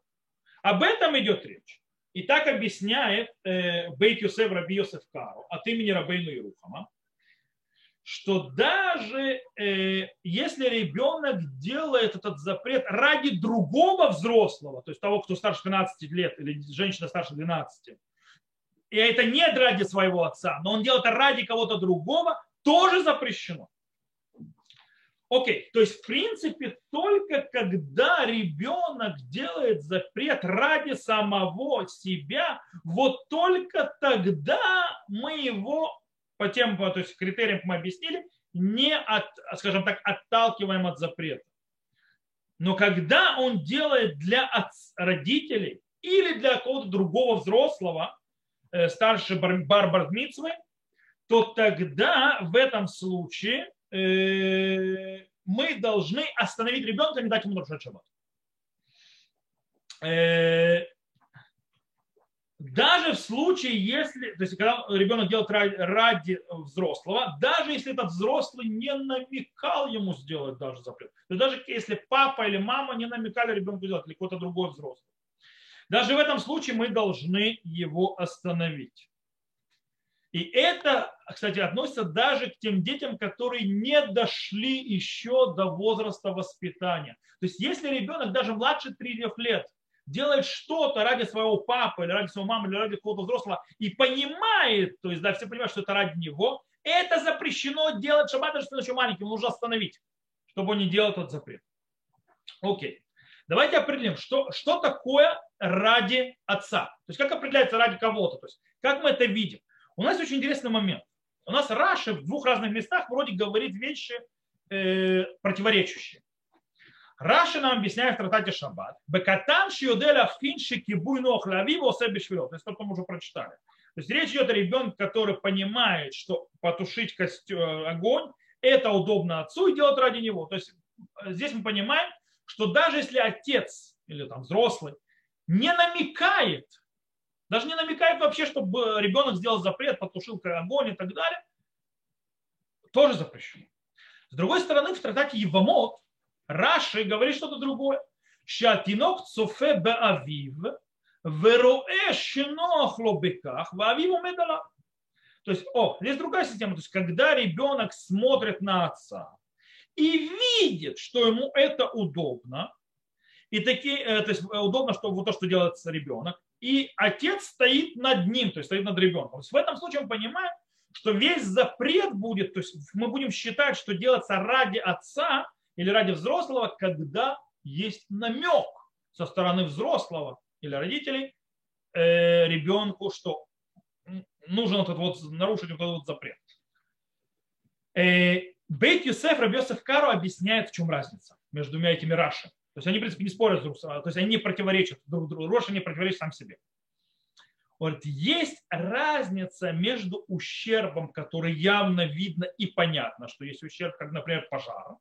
Об этом идет речь. И так объясняет э, Бейт Йосеф Раби Йосеф Кару от имени Рабейну Ирухама, что даже э, если ребенок делает этот запрет ради другого взрослого, то есть того, кто старше 12 лет или женщина старше 12, и это не ради своего отца, но он делает это ради кого-то другого, тоже запрещено. Окей, то есть в принципе только когда ребенок делает запрет ради самого себя, вот только тогда мы его по тем то есть критериям мы объяснили, не от, скажем так, отталкиваем от запрета. Но когда он делает для родителей или для какого-то другого взрослого, Э, старше Барбар Мицвы, то тогда в этом случае мы должны остановить ребенка и не дать ему нарушать шаббат. Э, даже в случае, если, то есть когда ребенок делает ради, взрослого, даже если этот взрослый не намекал ему сделать даже запрет, то даже если папа или мама не намекали ребенку делать, или кто-то другой взрослый, даже в этом случае мы должны его остановить. И это, кстати, относится даже к тем детям, которые не дошли еще до возраста воспитания. То есть если ребенок даже младше 3 лет делает что-то ради своего папы или ради своего мамы или ради какого-то взрослого и понимает, то есть да, все понимают, что это ради него, это запрещено делать шаббат, если он еще маленький, нужно остановить, чтобы он не делал этот запрет. Окей. Давайте определим, что, что такое ради отца. То есть как определяется ради кого-то. То есть как мы это видим. У нас очень интересный момент. У нас Раши в двух разных местах вроде говорит вещи э, противоречащие. Раши нам объясняет в Тратате Шаббат. Бекатан шиоделя финши кибуй нох лави осе То есть то, что мы уже прочитали. То есть речь идет о ребенке, который понимает, что потушить костер, э, огонь это удобно отцу и делать ради него. То есть э, здесь мы понимаем, что даже если отец или там взрослый не намекает, даже не намекает вообще, чтобы ребенок сделал запрет, потушил огонь и так далее, тоже запрещено. С другой стороны, в трактате Евамот Раши говорит что-то другое. Шатинок цофе беавив, вероэ шинох лобеках, ваавив медала. То есть, о, здесь другая система. То есть, когда ребенок смотрит на отца и видит, что ему это удобно, и такие, э, то есть удобно, что вот то, что делает ребенок, и отец стоит над ним, то есть стоит над ребенком. То есть в этом случае мы понимаем, что весь запрет будет, то есть мы будем считать, что делается ради отца или ради взрослого, когда есть намек со стороны взрослого или родителей э, ребенку, что вот этот вот, нарушить этот вот запрет. Э, Бейт Юсеф Рабьосеф Кару объясняет, в чем разница между двумя этими Раши. То есть они, в принципе, не спорят друг с другом, то есть они не противоречат друг другу. Роша не противоречит сам себе. Говорит, есть разница между ущербом, который явно видно и понятно, что есть ущерб, как, например, пожар.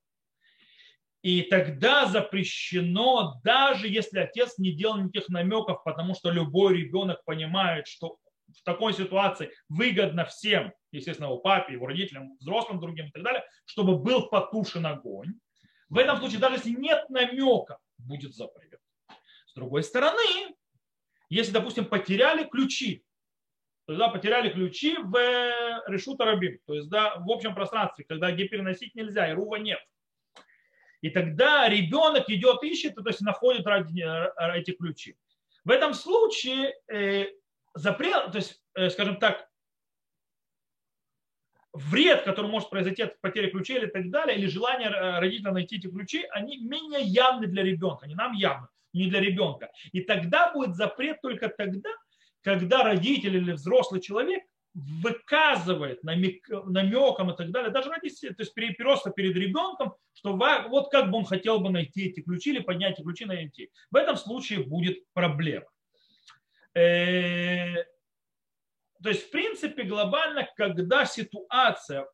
И тогда запрещено, даже если отец не делал никаких намеков, потому что любой ребенок понимает, что в такой ситуации выгодно всем, естественно, его папе, его родителям, взрослым другим и так далее, чтобы был потушен огонь. В этом случае, даже если нет намека, будет запрет. С другой стороны, если, допустим, потеряли ключи, то есть, да, потеряли ключи в решута рабим, то есть да, в общем пространстве, когда где переносить нельзя, и рува нет. И тогда ребенок идет, ищет, то есть находит э, эти ключи. В этом случае э, запрет, то есть, э, скажем так, вред, который может произойти от потери ключей или так далее, или желание э, родителя найти эти ключи, они менее явны для ребенка, не нам явны, не для ребенка. И тогда будет запрет только тогда, когда родитель или взрослый человек выказывает намек, намеком и так далее, даже родитель, то есть просто перед ребенком, что вот как бы он хотел бы найти эти ключи или поднять эти ключи найти. В этом случае будет проблема. То есть, в принципе, глобально, когда ситуация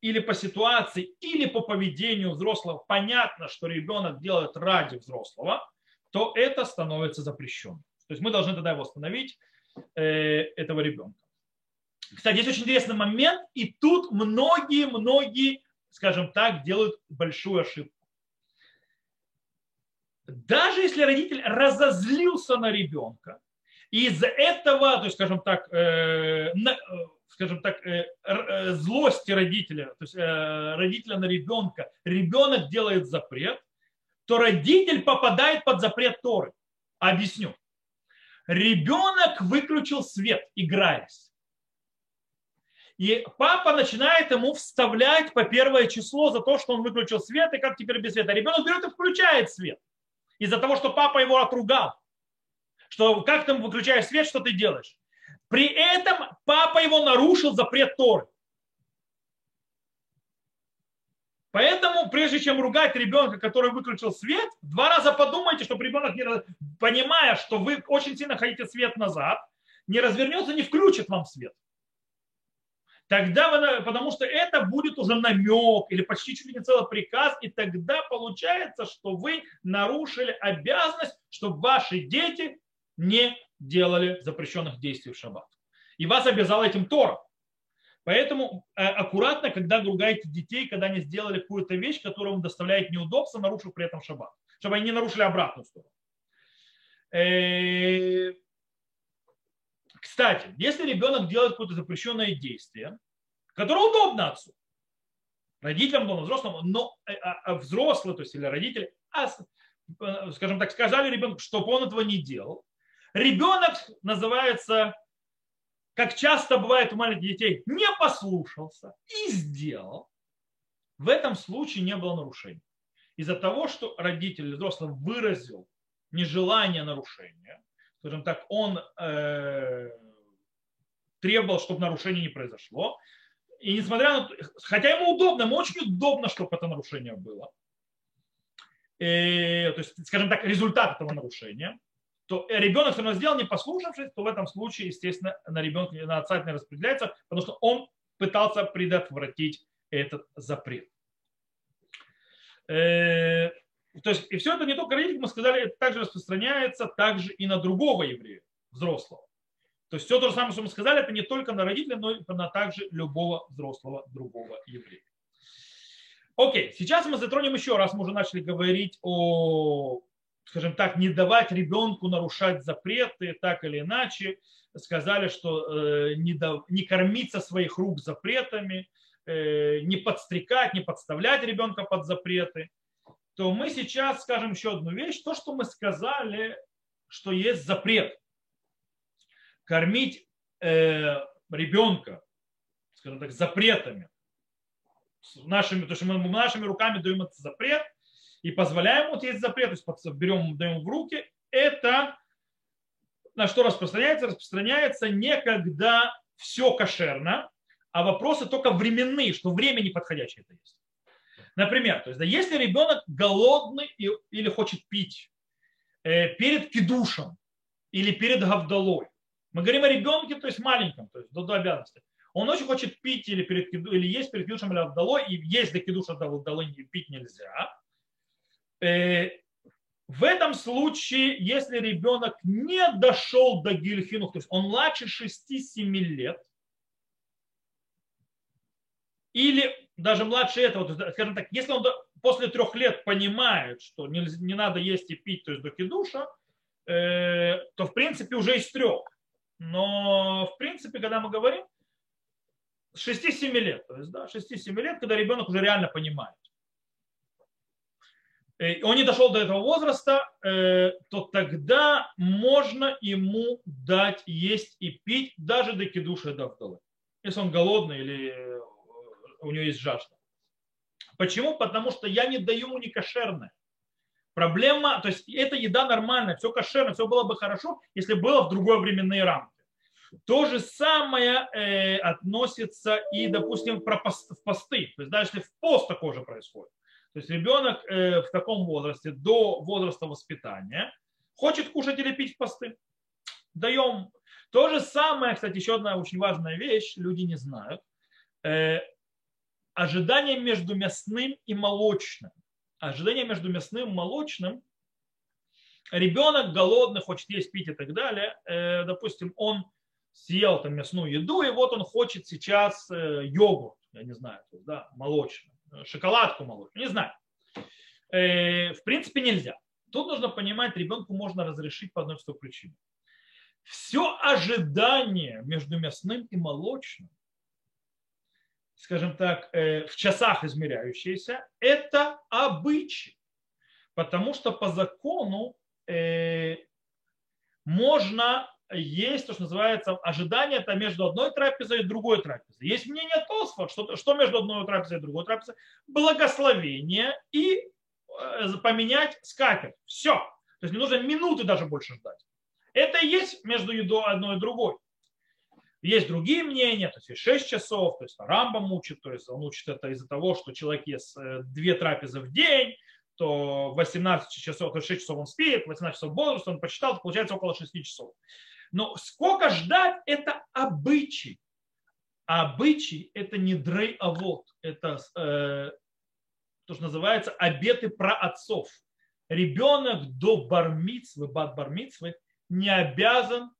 или по ситуации, или по поведению взрослого понятно, что ребенок делает ради взрослого, то это становится запрещенным. То есть мы должны тогда его остановить, э, этого ребенка. Кстати, здесь очень интересный момент, и тут многие-многие, скажем так, делают большую ошибку. Даже если родитель разозлился на ребенка, и из-за этого, то есть, скажем так, э, на, э, скажем так, э, э, злости родителя, то есть э, родителя на ребенка, ребенок делает запрет, то родитель попадает под запрет Торы. Объясню. Ребенок выключил свет, играясь. И папа начинает ему вставлять по первое число за то, что он выключил свет, и как теперь без света. Ребенок берет и включает свет. Из-за того, что папа его отругал что как ты выключаешь свет, что ты делаешь. При этом папа его нарушил запрет Торы. Поэтому, прежде чем ругать ребенка, который выключил свет, два раза подумайте, чтобы ребенок, не, понимая, что вы очень сильно хотите свет назад, не развернется, не включит вам свет. Тогда вы, потому что это будет уже намек или почти чуть ли не целый приказ, и тогда получается, что вы нарушили обязанность, чтобы ваши дети не делали запрещенных действий в шаббат. И вас обязал этим Тора. Поэтому э, аккуратно, когда ругаете детей, когда они сделали какую-то вещь, которая вам доставляет неудобства, нарушив при этом шаббат. Чтобы они не нарушили обратную сторону. Э, кстати, если ребенок делает какое-то запрещенное действие, которое удобно отцу, родителям, удобно взрослому, но э, а, а взрослый, то есть или родители, скажем так, сказали ребенку, чтобы он этого не делал. Ребенок называется, как часто бывает у маленьких детей, не послушался и сделал. В этом случае не было нарушения. Из-за того, что родитель взрослый выразил нежелание нарушения, скажем так, он э, требовал, чтобы нарушение не произошло. И несмотря на хотя ему удобно, ему очень удобно, чтобы это нарушение было. И, э, то есть, скажем так, результат этого нарушения, то ребенок все равно сделал, не послушавшись, то в этом случае, естественно, на ребенка, на отца не распределяется, потому что он пытался предотвратить этот запрет. Э, то есть, и все это не только родители, мы сказали, это также распространяется также и на другого еврея, взрослого. То есть все то же самое, что мы сказали, это не только на родителей, но и на также любого взрослого другого еврея. Окей, сейчас мы затронем еще раз, мы уже начали говорить о, скажем так, не давать ребенку нарушать запреты так или иначе. Сказали, что э, не, до, не кормить со своих рук запретами, э, не подстрекать, не подставлять ребенка под запреты. То мы сейчас скажем еще одну вещь. То, что мы сказали, что есть запрет кормить э, ребенка, скажем так, запретами, нашими, то, что мы нашими руками даем этот запрет и позволяем вот есть запрет, то есть берем, даем в руки, это на что распространяется? Распространяется не когда все кошерно, а вопросы только временные, что время неподходящее это есть. Например, то есть, да, если ребенок голодный или хочет пить э, перед кидушем или перед гавдалой, мы говорим о ребенке, то есть маленьком, то есть до, до обязанности. Он очень хочет пить или, перед, или есть перед кидушем или авдалой, и есть до кидуша до авдалой пить нельзя. Э, в этом случае, если ребенок не дошел до гильхинух, то есть он младше 6-7 лет, или даже младше этого, скажем так, если он после трех лет понимает, что не, не надо есть и пить, то есть до кидуша, э, то в принципе уже из трех. Но, в принципе, когда мы говорим, с 6-7 лет, то есть, да, 6-7 лет, когда ребенок уже реально понимает. И он не дошел до этого возраста, э, то тогда можно ему дать есть и пить даже до кидуши до вдовы. Если он голодный или э, у него есть жажда. Почему? Потому что я не даю ему не кошерное. Проблема, то есть эта еда нормальная, все кошерно, все было бы хорошо, если было в другой временные рамки. То же самое э, относится и, допустим, про пост, в посты. То есть даже если в пост такое же происходит. То есть ребенок э, в таком возрасте, до возраста воспитания, хочет кушать или пить в посты. Даем. То же самое, кстати, еще одна очень важная вещь, люди не знают. Э, ожидание между мясным и молочным ожидание между мясным и молочным, ребенок голодный, хочет есть, пить и так далее, э, допустим, он съел там мясную еду, и вот он хочет сейчас йогурт, я не знаю, да, молочный, шоколадку молочную, не знаю. Э, в принципе, нельзя. Тут нужно понимать, ребенку можно разрешить по одной простой причине. Все ожидание между мясным и молочным скажем так, э, в часах измеряющиеся, это обычай. Потому что по закону э, можно есть то, что называется ожидание это между одной трапезой и другой трапезой. Есть мнение Тосфа, что, что между одной трапезой и другой трапезой, благословение и э, поменять скатерть. Все. То есть не нужно минуты даже больше ждать. Это и есть между едой одной и другой. Есть другие мнения, то есть 6 часов, то есть Рамбам учит, то есть он учит это из-за того, что человек ест э, две трапезы в день, то 18 часов, то есть 6 часов он спит, 18 часов возраст, он посчитал, получается около 6 часов. Но сколько ждать, это обычай. А обычай это не дрей а вот, это э, то, что называется обеты про отцов. Ребенок до бармицвы, бат бармицвы не обязан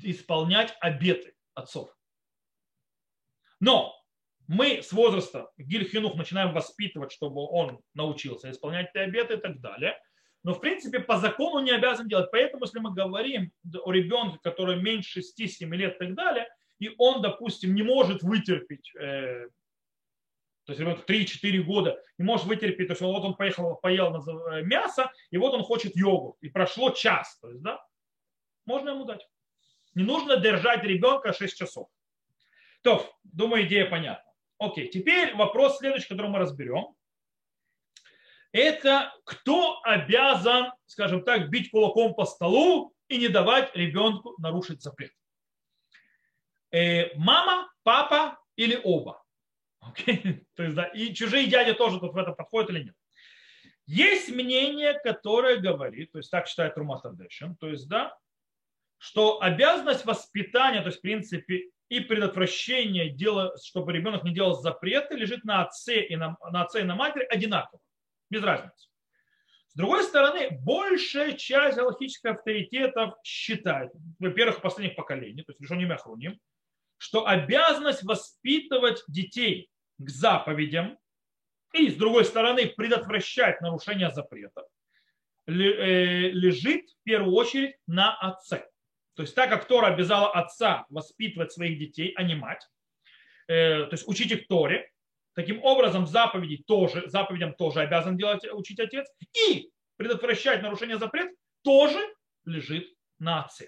исполнять обеты отцов. Но мы с возраста Гильхинух начинаем воспитывать, чтобы он научился исполнять эти обеты и так далее. Но, в принципе, по закону не обязан делать. Поэтому, если мы говорим о ребенке, который меньше 6-7 лет и так далее, и он, допустим, не может вытерпеть э, То есть ребенок 3-4 года не может вытерпеть, то есть вот он поехал, поел э, мясо, и вот он хочет йогурт, и прошло час, то есть, да, можно ему дать. Не нужно держать ребенка 6 часов. То, думаю, идея понятна. Окей, теперь вопрос следующий, который мы разберем. Это кто обязан, скажем так, бить кулаком по столу и не давать ребенку нарушить запрет. Э, мама, папа или оба. Okay? То есть, да, и чужие дяди тоже тут в это подходят или нет. Есть мнение, которое говорит, то есть так считает Руматадешин, то есть, да, что обязанность воспитания, то есть, в принципе, и предотвращение дела, чтобы ребенок не делал запреты, лежит на отце и на, на отце и на матери одинаково, без разницы. С другой стороны, большая часть галактических авторитетов считает, во-первых, последних поколений, то есть решением Ахруним, что обязанность воспитывать детей к заповедям и, с другой стороны, предотвращать нарушение запретов э, лежит в первую очередь на отце. То есть так как Тора обязала отца воспитывать своих детей, а не мать, э, то есть учить их Торе, таким образом заповеди тоже, заповедям тоже обязан делать, учить отец, и предотвращать нарушение запрет тоже лежит на отце.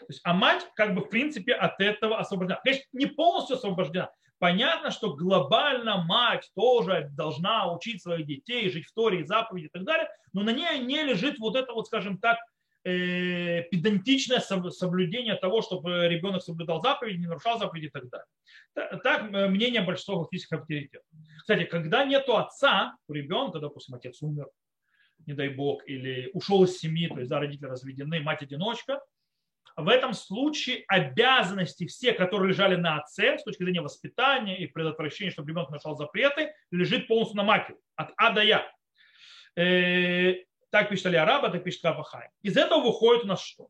То есть, а мать как бы в принципе от этого освобождена. Конечно, не полностью освобождена. Понятно, что глобально мать тоже должна учить своих детей, жить в Торе, заповеди и так далее, но на ней не лежит вот это вот, скажем так, педантичное соблюдение того, чтобы ребенок соблюдал заповеди, не нарушал заповеди и так далее. Так э, мнение большинства галактических авторитетов. Кстати, когда нету отца у ребенка, допустим, отец умер, не дай бог, или ушел из семьи, то есть да, родители разведены, мать-одиночка, в этом случае обязанности все, которые лежали на отце с точки зрения воспитания и предотвращения, чтобы ребенок нашел запреты, лежит полностью на матери, от А до Я. Э, так пишет Араба, так пишет Кабахай. Из этого выходит у нас что?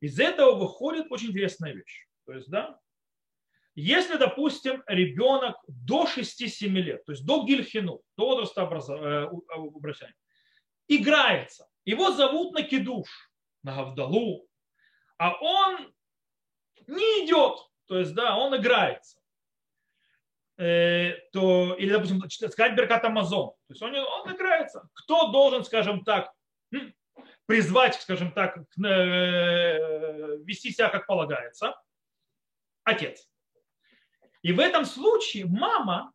Из этого выходит очень интересная вещь. То есть, да, если, допустим, ребенок до 6-7 лет, то есть до гильхину, до возраста э, обращения, играется, его зовут на кидуш, на Гавдалу, а он не идет, то есть, да, он играется. Э, то, или, допустим, сказать Беркат Амазон. То есть он, он играется. Кто должен, скажем так, призвать, скажем так, э, вести себя как полагается? Отец. И в этом случае мама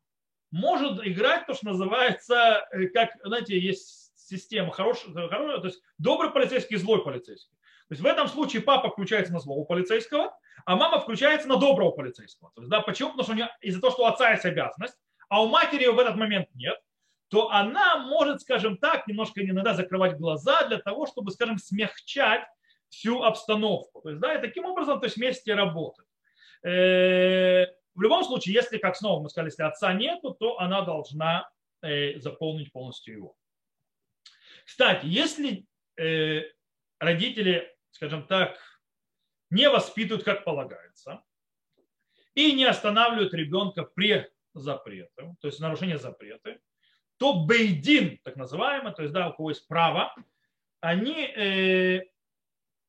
может играть то, что называется, э, как, знаете, есть система хорошая, хорошая то есть добрый полицейский злой полицейский. То есть в этом случае папа включается на злого полицейского, а мама включается на доброго полицейского. То есть, да, почему? Потому что у нее из-за того, что у отца есть обязанность, а у матери в этот момент нет, то она может, скажем так, немножко иногда закрывать глаза для того, чтобы, скажем, смягчать всю обстановку. То есть, да, и таким образом, то есть вместе работать. Э, в любом случае, если, как снова мы сказали, если отца нету, то она должна э, заполнить полностью его. Кстати, если э, родители, скажем так, не воспитывают, как полагается, и не останавливают ребенка при запрете, то есть нарушение запрета, то бейдин, так называемый, то есть да, у кого есть право, они э,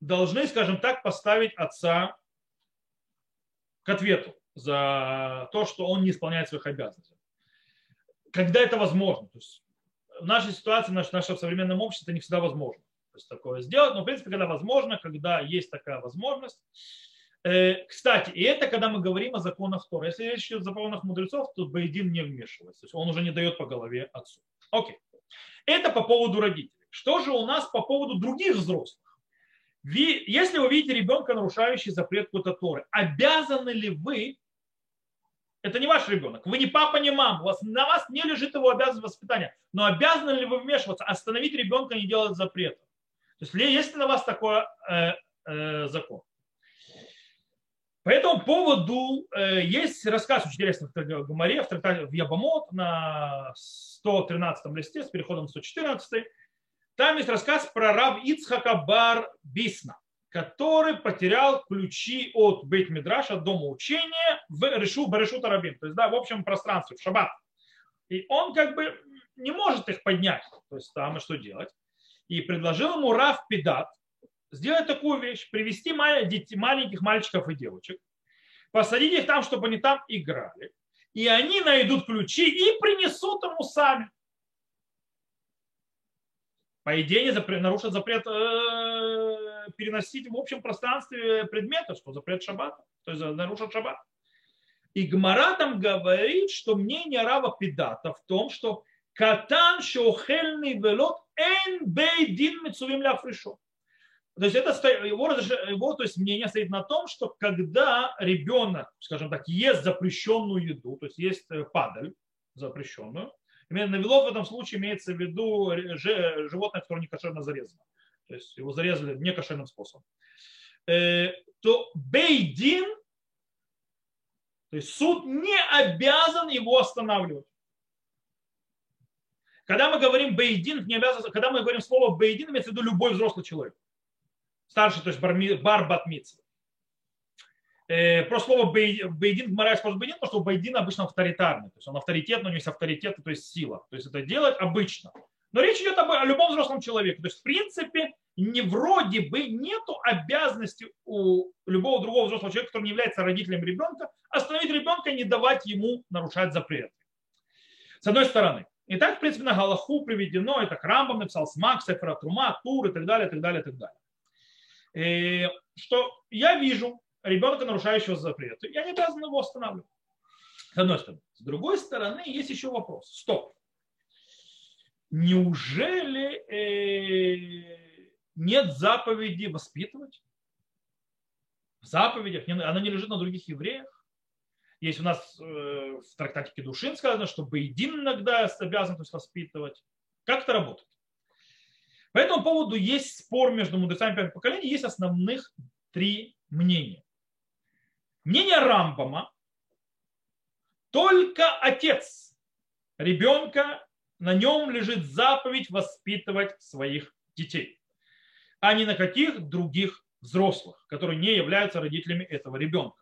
должны, скажем так, поставить отца к ответу за то, что он не исполняет своих обязанностей. Когда это возможно. То есть в нашей ситуации, в нашем современном обществе это не всегда возможно то есть такое сделать. Но, в принципе, когда возможно, когда есть такая возможность. Э, кстати, и это когда мы говорим о законах Тора. Если речь идет о законах мудрецов, то Бейдин не вмешивается. То есть он уже не дает по голове отцу. Окей. Это по поводу родителей. Что же у нас по поводу других взрослых? Если вы видите ребенка, нарушающий запрет какой-то Торы, обязаны ли вы это не ваш ребенок. Вы не папа, не мама. У вас, на вас не лежит его обязанность воспитания. Но обязаны ли вы вмешиваться, остановить ребенка не делать запретов? То есть есть на вас такой э, э, закон. По этому поводу э, есть рассказ очень интересный в Гамаре, в, трактате, в Ябамот на 113 листе с переходом на 114. Там есть рассказ про раб Ицхака Бар Бисна, который потерял ключи от Бейт Мидраша, от дома учения, в Решу, Барешу Тарабин, то есть да, в общем пространстве, в шаббат. И он как бы не может их поднять. То есть там и что делать? И предложил ему Раф Педат сделать такую вещь, привести маленьких мальчиков и девочек, посадить их там, чтобы они там играли, и они найдут ключи и принесут ему сами. По идее, не запрет, нарушат запрет э, переносить в общем пространстве предметы, что запрет шаббата, то есть нарушат шаббат. И Гмара там говорит, что мнение Рава Педата в том, что катан шохельный велот эн бейдин мецувим ля фришо. То есть это его, его то есть мнение стоит на том, что когда ребенок, скажем так, ест запрещенную еду, то есть есть э, падаль запрещенную, именно навело в этом случае имеется в виду животное, которое не кошерно зарезано. То есть его зарезали некошерным способом. Э, то бейдин, то есть суд не обязан его останавливать. Когда мы говорим бейдин, не обязан, когда мы говорим слово бейдин, имеется в виду любой взрослый человек старший, то есть бар, бар. Э, про слово бейдин, Гмара использует бейдин, потому что бейдин обычно авторитарный. То есть он авторитет, но у него есть авторитет, то есть сила. То есть это делать обычно. Но речь идет об, о любом взрослом человеке. То есть, в принципе, не вроде бы нету обязанности у любого другого взрослого человека, который не является родителем ребенка, остановить ребенка и не давать ему нарушать запреты. С одной стороны. И так, в принципе, на Галаху приведено, это Рамбам написал, Смак, Сефера Трума, Тур и так далее, и так далее, и так далее. Э, что я вижу ребенка, нарушающего запрет, я не обязан его останавливать. С одной стороны. С другой стороны, есть еще вопрос. Стоп. Неужели э, нет заповеди воспитывать? В заповедях, она не лежит на других евреях. Есть у нас э, в трактате Кедушин сказано, что Бейдин иногда обязан то есть, воспитывать. Как это работает? По этому поводу есть спор между мудрецами пятого поколения, есть основных три мнения. Мнение Рамбама, только отец ребенка, на нем лежит заповедь воспитывать своих детей, а не на каких других взрослых, которые не являются родителями этого ребенка.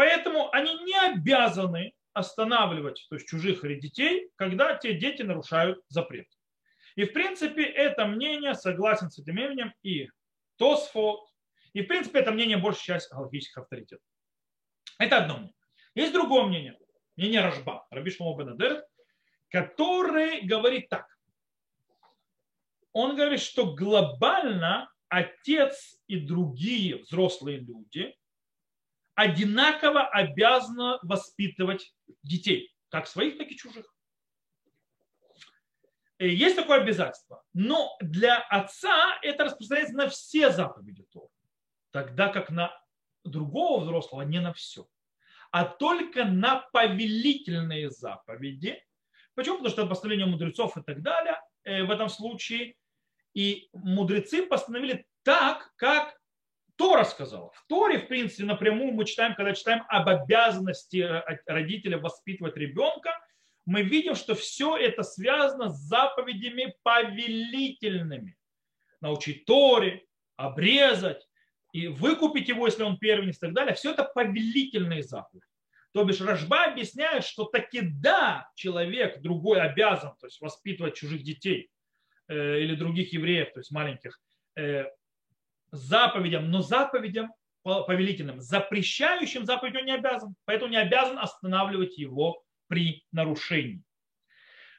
Поэтому они не обязаны останавливать то есть чужих детей, когда те дети нарушают запрет. И в принципе это мнение согласен с этим мнением и Тосфот, и в принципе это мнение большая часть галактических авторитетов. Это одно мнение. Есть другое мнение, мнение Рожба, Раби Шломо который говорит так. Он говорит, что глобально отец и другие взрослые люди одинаково обязаны воспитывать детей, как своих, так и чужих. Э, есть такое обязательство. Но для отца это распространяется на все заповеди Торы. Тогда как на другого взрослого не на все. А только на повелительные заповеди. Почему? Потому что постановление мудрецов и так далее э, в этом случае. И мудрецы постановили так, как Тора сказала. В Торе, в принципе, напрямую мы читаем, когда читаем об обязанности э, родителя воспитывать ребенка – мы видим, что все это связано с заповедями повелительными. Научить Торе, обрезать и выкупить его, если он первенец и так далее. Все это повелительные заповеди. То бишь Рожба объясняет, что таки да, человек другой обязан то есть воспитывать чужих детей э, или других евреев, то есть маленьких, э, заповедям, но заповедям повелительным, запрещающим заповедь он не обязан, поэтому не обязан останавливать его при нарушении.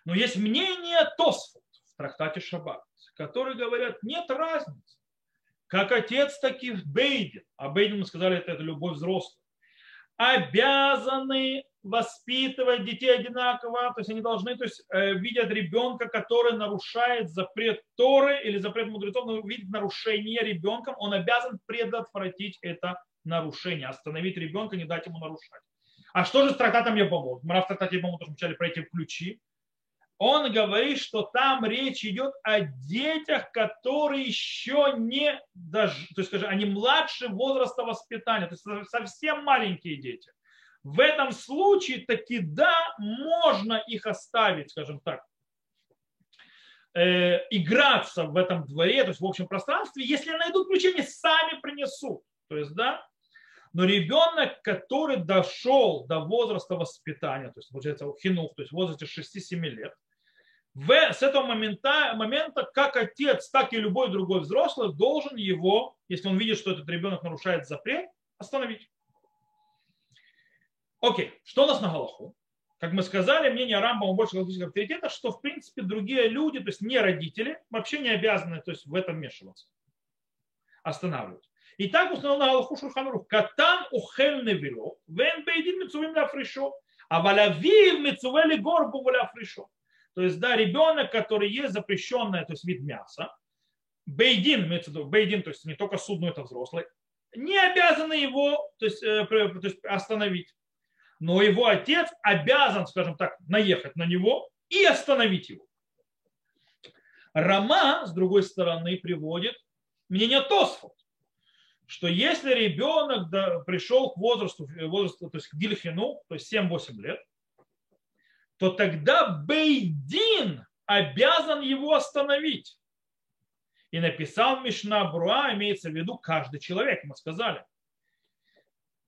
Но есть мнение Тосфот в трактате Шаббат, которые говорят, нет разницы. Как отец, так и Бейдин. А Бейдин, мы сказали, это, это любовь взрослых. Обязаны воспитывать детей одинаково, то есть они должны, то есть э, видят ребенка, который нарушает запрет Торы или запрет мудрецов, но видит нарушение ребенком, он обязан предотвратить это нарушение, остановить ребенка, не дать ему нарушать. А что же с трактатом Ебамот? Мы в трактате Ебамот тоже вначале про эти ключи. Он говорит, что там речь идет о детях, которые еще не, даже, то есть, скажем, они младше возраста воспитания, то есть совсем маленькие дети. В этом случае таки да, можно их оставить, скажем так, э, играться в этом дворе, то есть в общем пространстве, если найдут ключи, они сами принесут. То есть, да, но ребенок, который дошел до возраста воспитания, то есть, получается, хинух, то есть в возрасте 6-7 лет, в, с этого момента, момента, как отец, так и любой другой взрослый должен его, если он видит, что этот ребенок нарушает запрет, остановить. Окей, что у нас на Галаху? Как мы сказали, мнение Рамбама больше галактического авторитета, что в принципе другие люди, то есть не родители, вообще не обязаны то есть, в этом вмешиваться, останавливать. И так установил на Галаху Шурханрух. Катан ухель невило, вен бейдин мецувим фришо, а валявив мецувели горбу ля фришо. То есть, да, ребенок, который есть запрещенный, то есть вид мяса, бейдин, бейдин, то есть не только суд, но это взрослый, не обязаны его то есть, э, то есть остановить. Но его отец обязан, скажем так, наехать на него и остановить его. Рама, с другой стороны, приводит мнение Тосфот, что если ребенок пришел к возрасту, возрасту то есть к дильхину, то есть 7-8 лет, то тогда Бейдин обязан его остановить. И написал Мишна Бруа, имеется в виду каждый человек, мы сказали.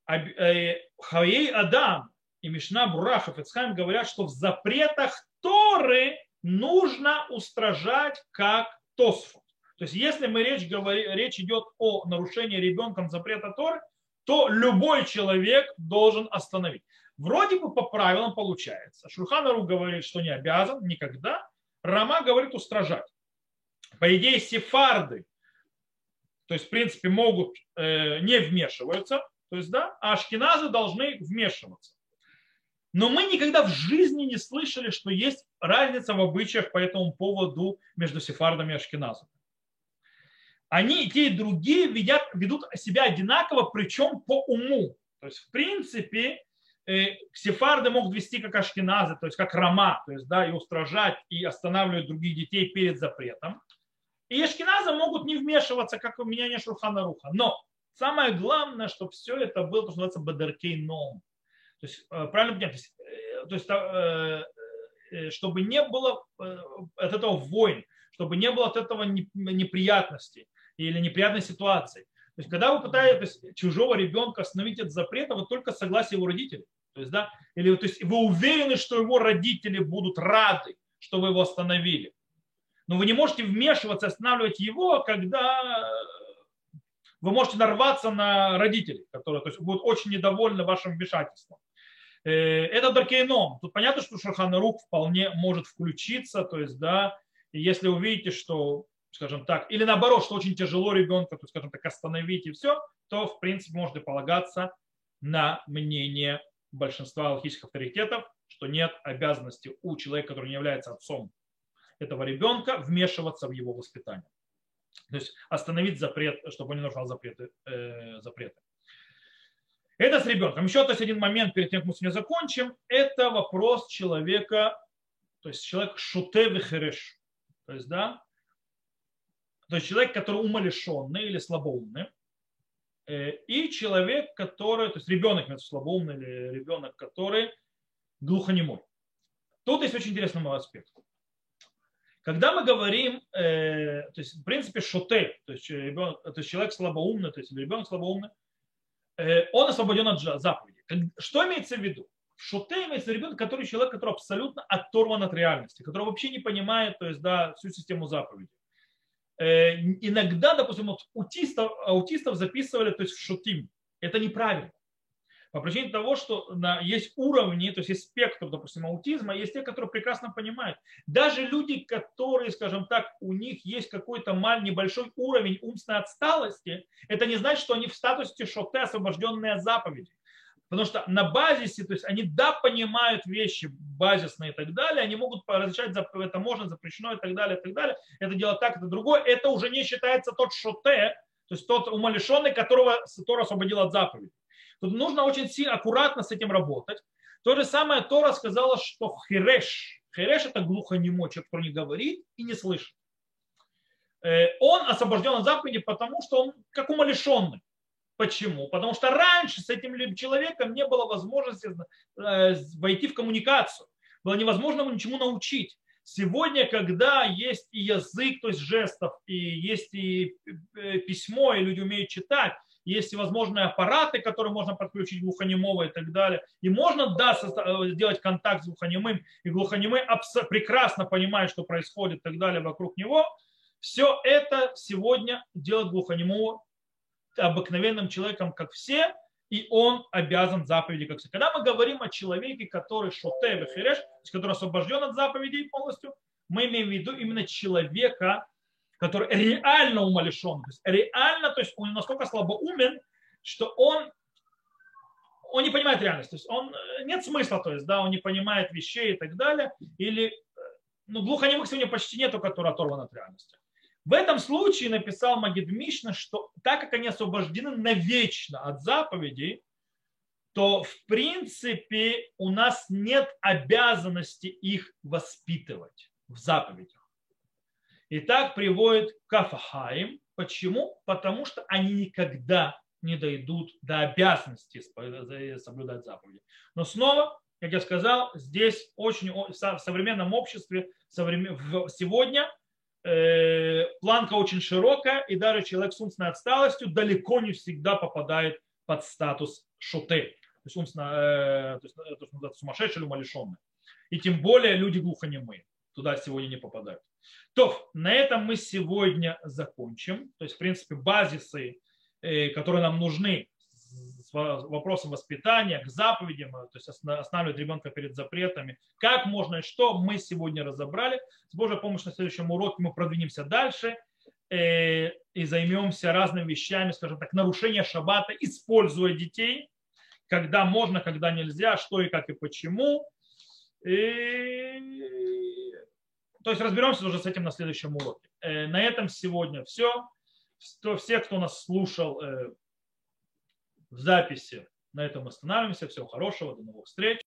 Э, Хаей Адам и Мишна Бруа Хафецхайм говорят, что в запретах Торы нужно устражать как Тосфу. То есть если мы речь, говори, речь идет о нарушении ребенком запрета Торы, то любой человек должен остановить. Вроде бы по правилам получается. Шурханару говорит, что не обязан никогда. Рама говорит устражать. По идее, сефарды, то есть, в принципе, могут э, не вмешиваться, то есть, да, а ашкеназы должны вмешиваться. Но мы никогда в жизни не слышали, что есть разница в обычаях по этому поводу между сефардами и ашкеназами. Они, те и другие, ведят, ведут себя одинаково, причем по уму. То есть, в принципе, э, сефарды могут вести как ашкеназы, то есть как рома, то есть, да, и устражать, и останавливать других детей перед запретом. И эшкиназы могут не вмешиваться, как у меня не Шурхана Руха. Но самое главное, чтобы все это было, то, что называется бадаркейном. То есть, э, правильно понимать, то есть, то есть э, чтобы не было от этого войн, чтобы не было от этого неприятностей или неприятной ситуации. То есть, когда вы пытаетесь чужого ребенка остановить от запрета, вы только согласие его родителей. То есть, да, или то есть вы уверены, что его родители будут рады, что вы его остановили. Но вы не можете вмешиваться, останавливать его, когда вы можете нарваться на родителей, которые то есть, будут очень недовольны вашим вмешательством. Э, это даркейном. Тут понятно, что Шурханарук вполне может включиться, то есть, да, и если увидите, что скажем так, или наоборот, что очень тяжело ребенка, то, скажем так, остановить и все, то, в принципе, можно полагаться на мнение большинства алхимических авторитетов, что нет обязанности у человека, который не является отцом этого ребенка, вмешиваться в его воспитание. То есть остановить запрет, чтобы он не нарушал запреты. Э, запреты. Это с ребенком. Еще то есть один момент перед тем, как мы сегодня закончим, это вопрос человека, то есть человек шуте вехереш. То есть, да, то есть человек, который умалишенный или слабоумный, э, и человек, который, то есть ребенок слабоумный или ребенок, который глухонемой. Тут есть очень интересный аспект. Когда мы говорим, э, то есть в принципе шоте, то есть, ребенок, то есть человек слабоумный, то есть ребенок слабоумный, э, он освобожден от заповеди. Что имеется в виду? Шоте имеется ребенок, который человек, который абсолютно оторван от реальности, который вообще не понимает, то есть да, всю систему заповедей. Э, иногда, допустим, вот аутистов, аутистов записывали то есть в шутим. Это неправильно. По причине того, что есть уровни, то есть есть спектр, допустим, аутизма, есть те, которые прекрасно понимают. Даже люди, которые, скажем так, у них есть какой-то маль, небольшой уровень умственной отсталости, это не значит, что они в статусе шоте, освобожденные от заповеди. Потому что на базисе, то есть они да понимают вещи базисные и так далее, они могут разрешать, это можно, запрещено и так далее, и так далее. Это дело так, это другое. Это уже не считается тот шоте, то есть тот умалишенный, которого Тора освободил от заповеди. Тут нужно очень сильно, аккуратно с этим работать. То же самое Тора сказала, что хереш, хереш это глухонемой, человек, который не говорит и не слышит. Э, он освобожден от заповеди, потому что он как умалишенный. Почему? Потому что раньше с этим человеком не было возможности э, войти в коммуникацию. Было невозможно ему ничему научить. Сегодня, когда есть и язык, то есть жестов, и есть и э, письмо, и люди умеют читать, есть и возможные аппараты, которые можно подключить глухонемого и так далее. И можно, да, э, сделать контакт с глухонемым, и глухонемый прекрасно понимает, что происходит и так далее вокруг него. Все это сегодня делает глухонемого обыкновенным человеком, как все, и он обязан заповеди как Когда мы говорим о человеке, который шоте бехереш, который освобожден от заповедей полностью, мы имеем в виду именно человека, который реально умалишен. То есть реально, то есть он настолько слабоумен, что он он не понимает реальность, то есть он, нет смысла, то есть, да, он не понимает вещей и так далее, или, ну, глухонемых сегодня почти нету, которые оторваны от реальности. В этом случае написал Магид Мишна, что так как они освобождены навечно от заповедей, то в принципе у нас нет обязанности их воспитывать в заповедях. И так приводит Кафахаим. Почему? Потому что они никогда не дойдут до обязанности соблюдать заповеди. Но снова, как я сказал, здесь очень в современном обществе сегодня э, планка очень широкая, и даже человек с умственной отсталостью далеко не всегда попадает под статус шуты, то есть, умственно, э, э, то есть сумасшедший или умалишенный. И тем более люди глухонемые туда сегодня не попадают. То, на этом мы сегодня закончим. То есть, в принципе, базисы Э, которые нам нужны с вопросом воспитания, к заповедям, э, то есть останавливать ребенка перед запретами, как можно и что, мы сегодня разобрали. С Божьей помощью на следующем уроке мы продвинемся дальше э, и займемся разными вещами, скажем так, нарушение шаббата, используя детей, когда можно, когда нельзя, что и как и почему. И... То есть разберемся уже с этим на следующем уроке. На этом сегодня все все, кто нас слушал э, в записи, на этом останавливаемся. Всего хорошего, до новых встреч.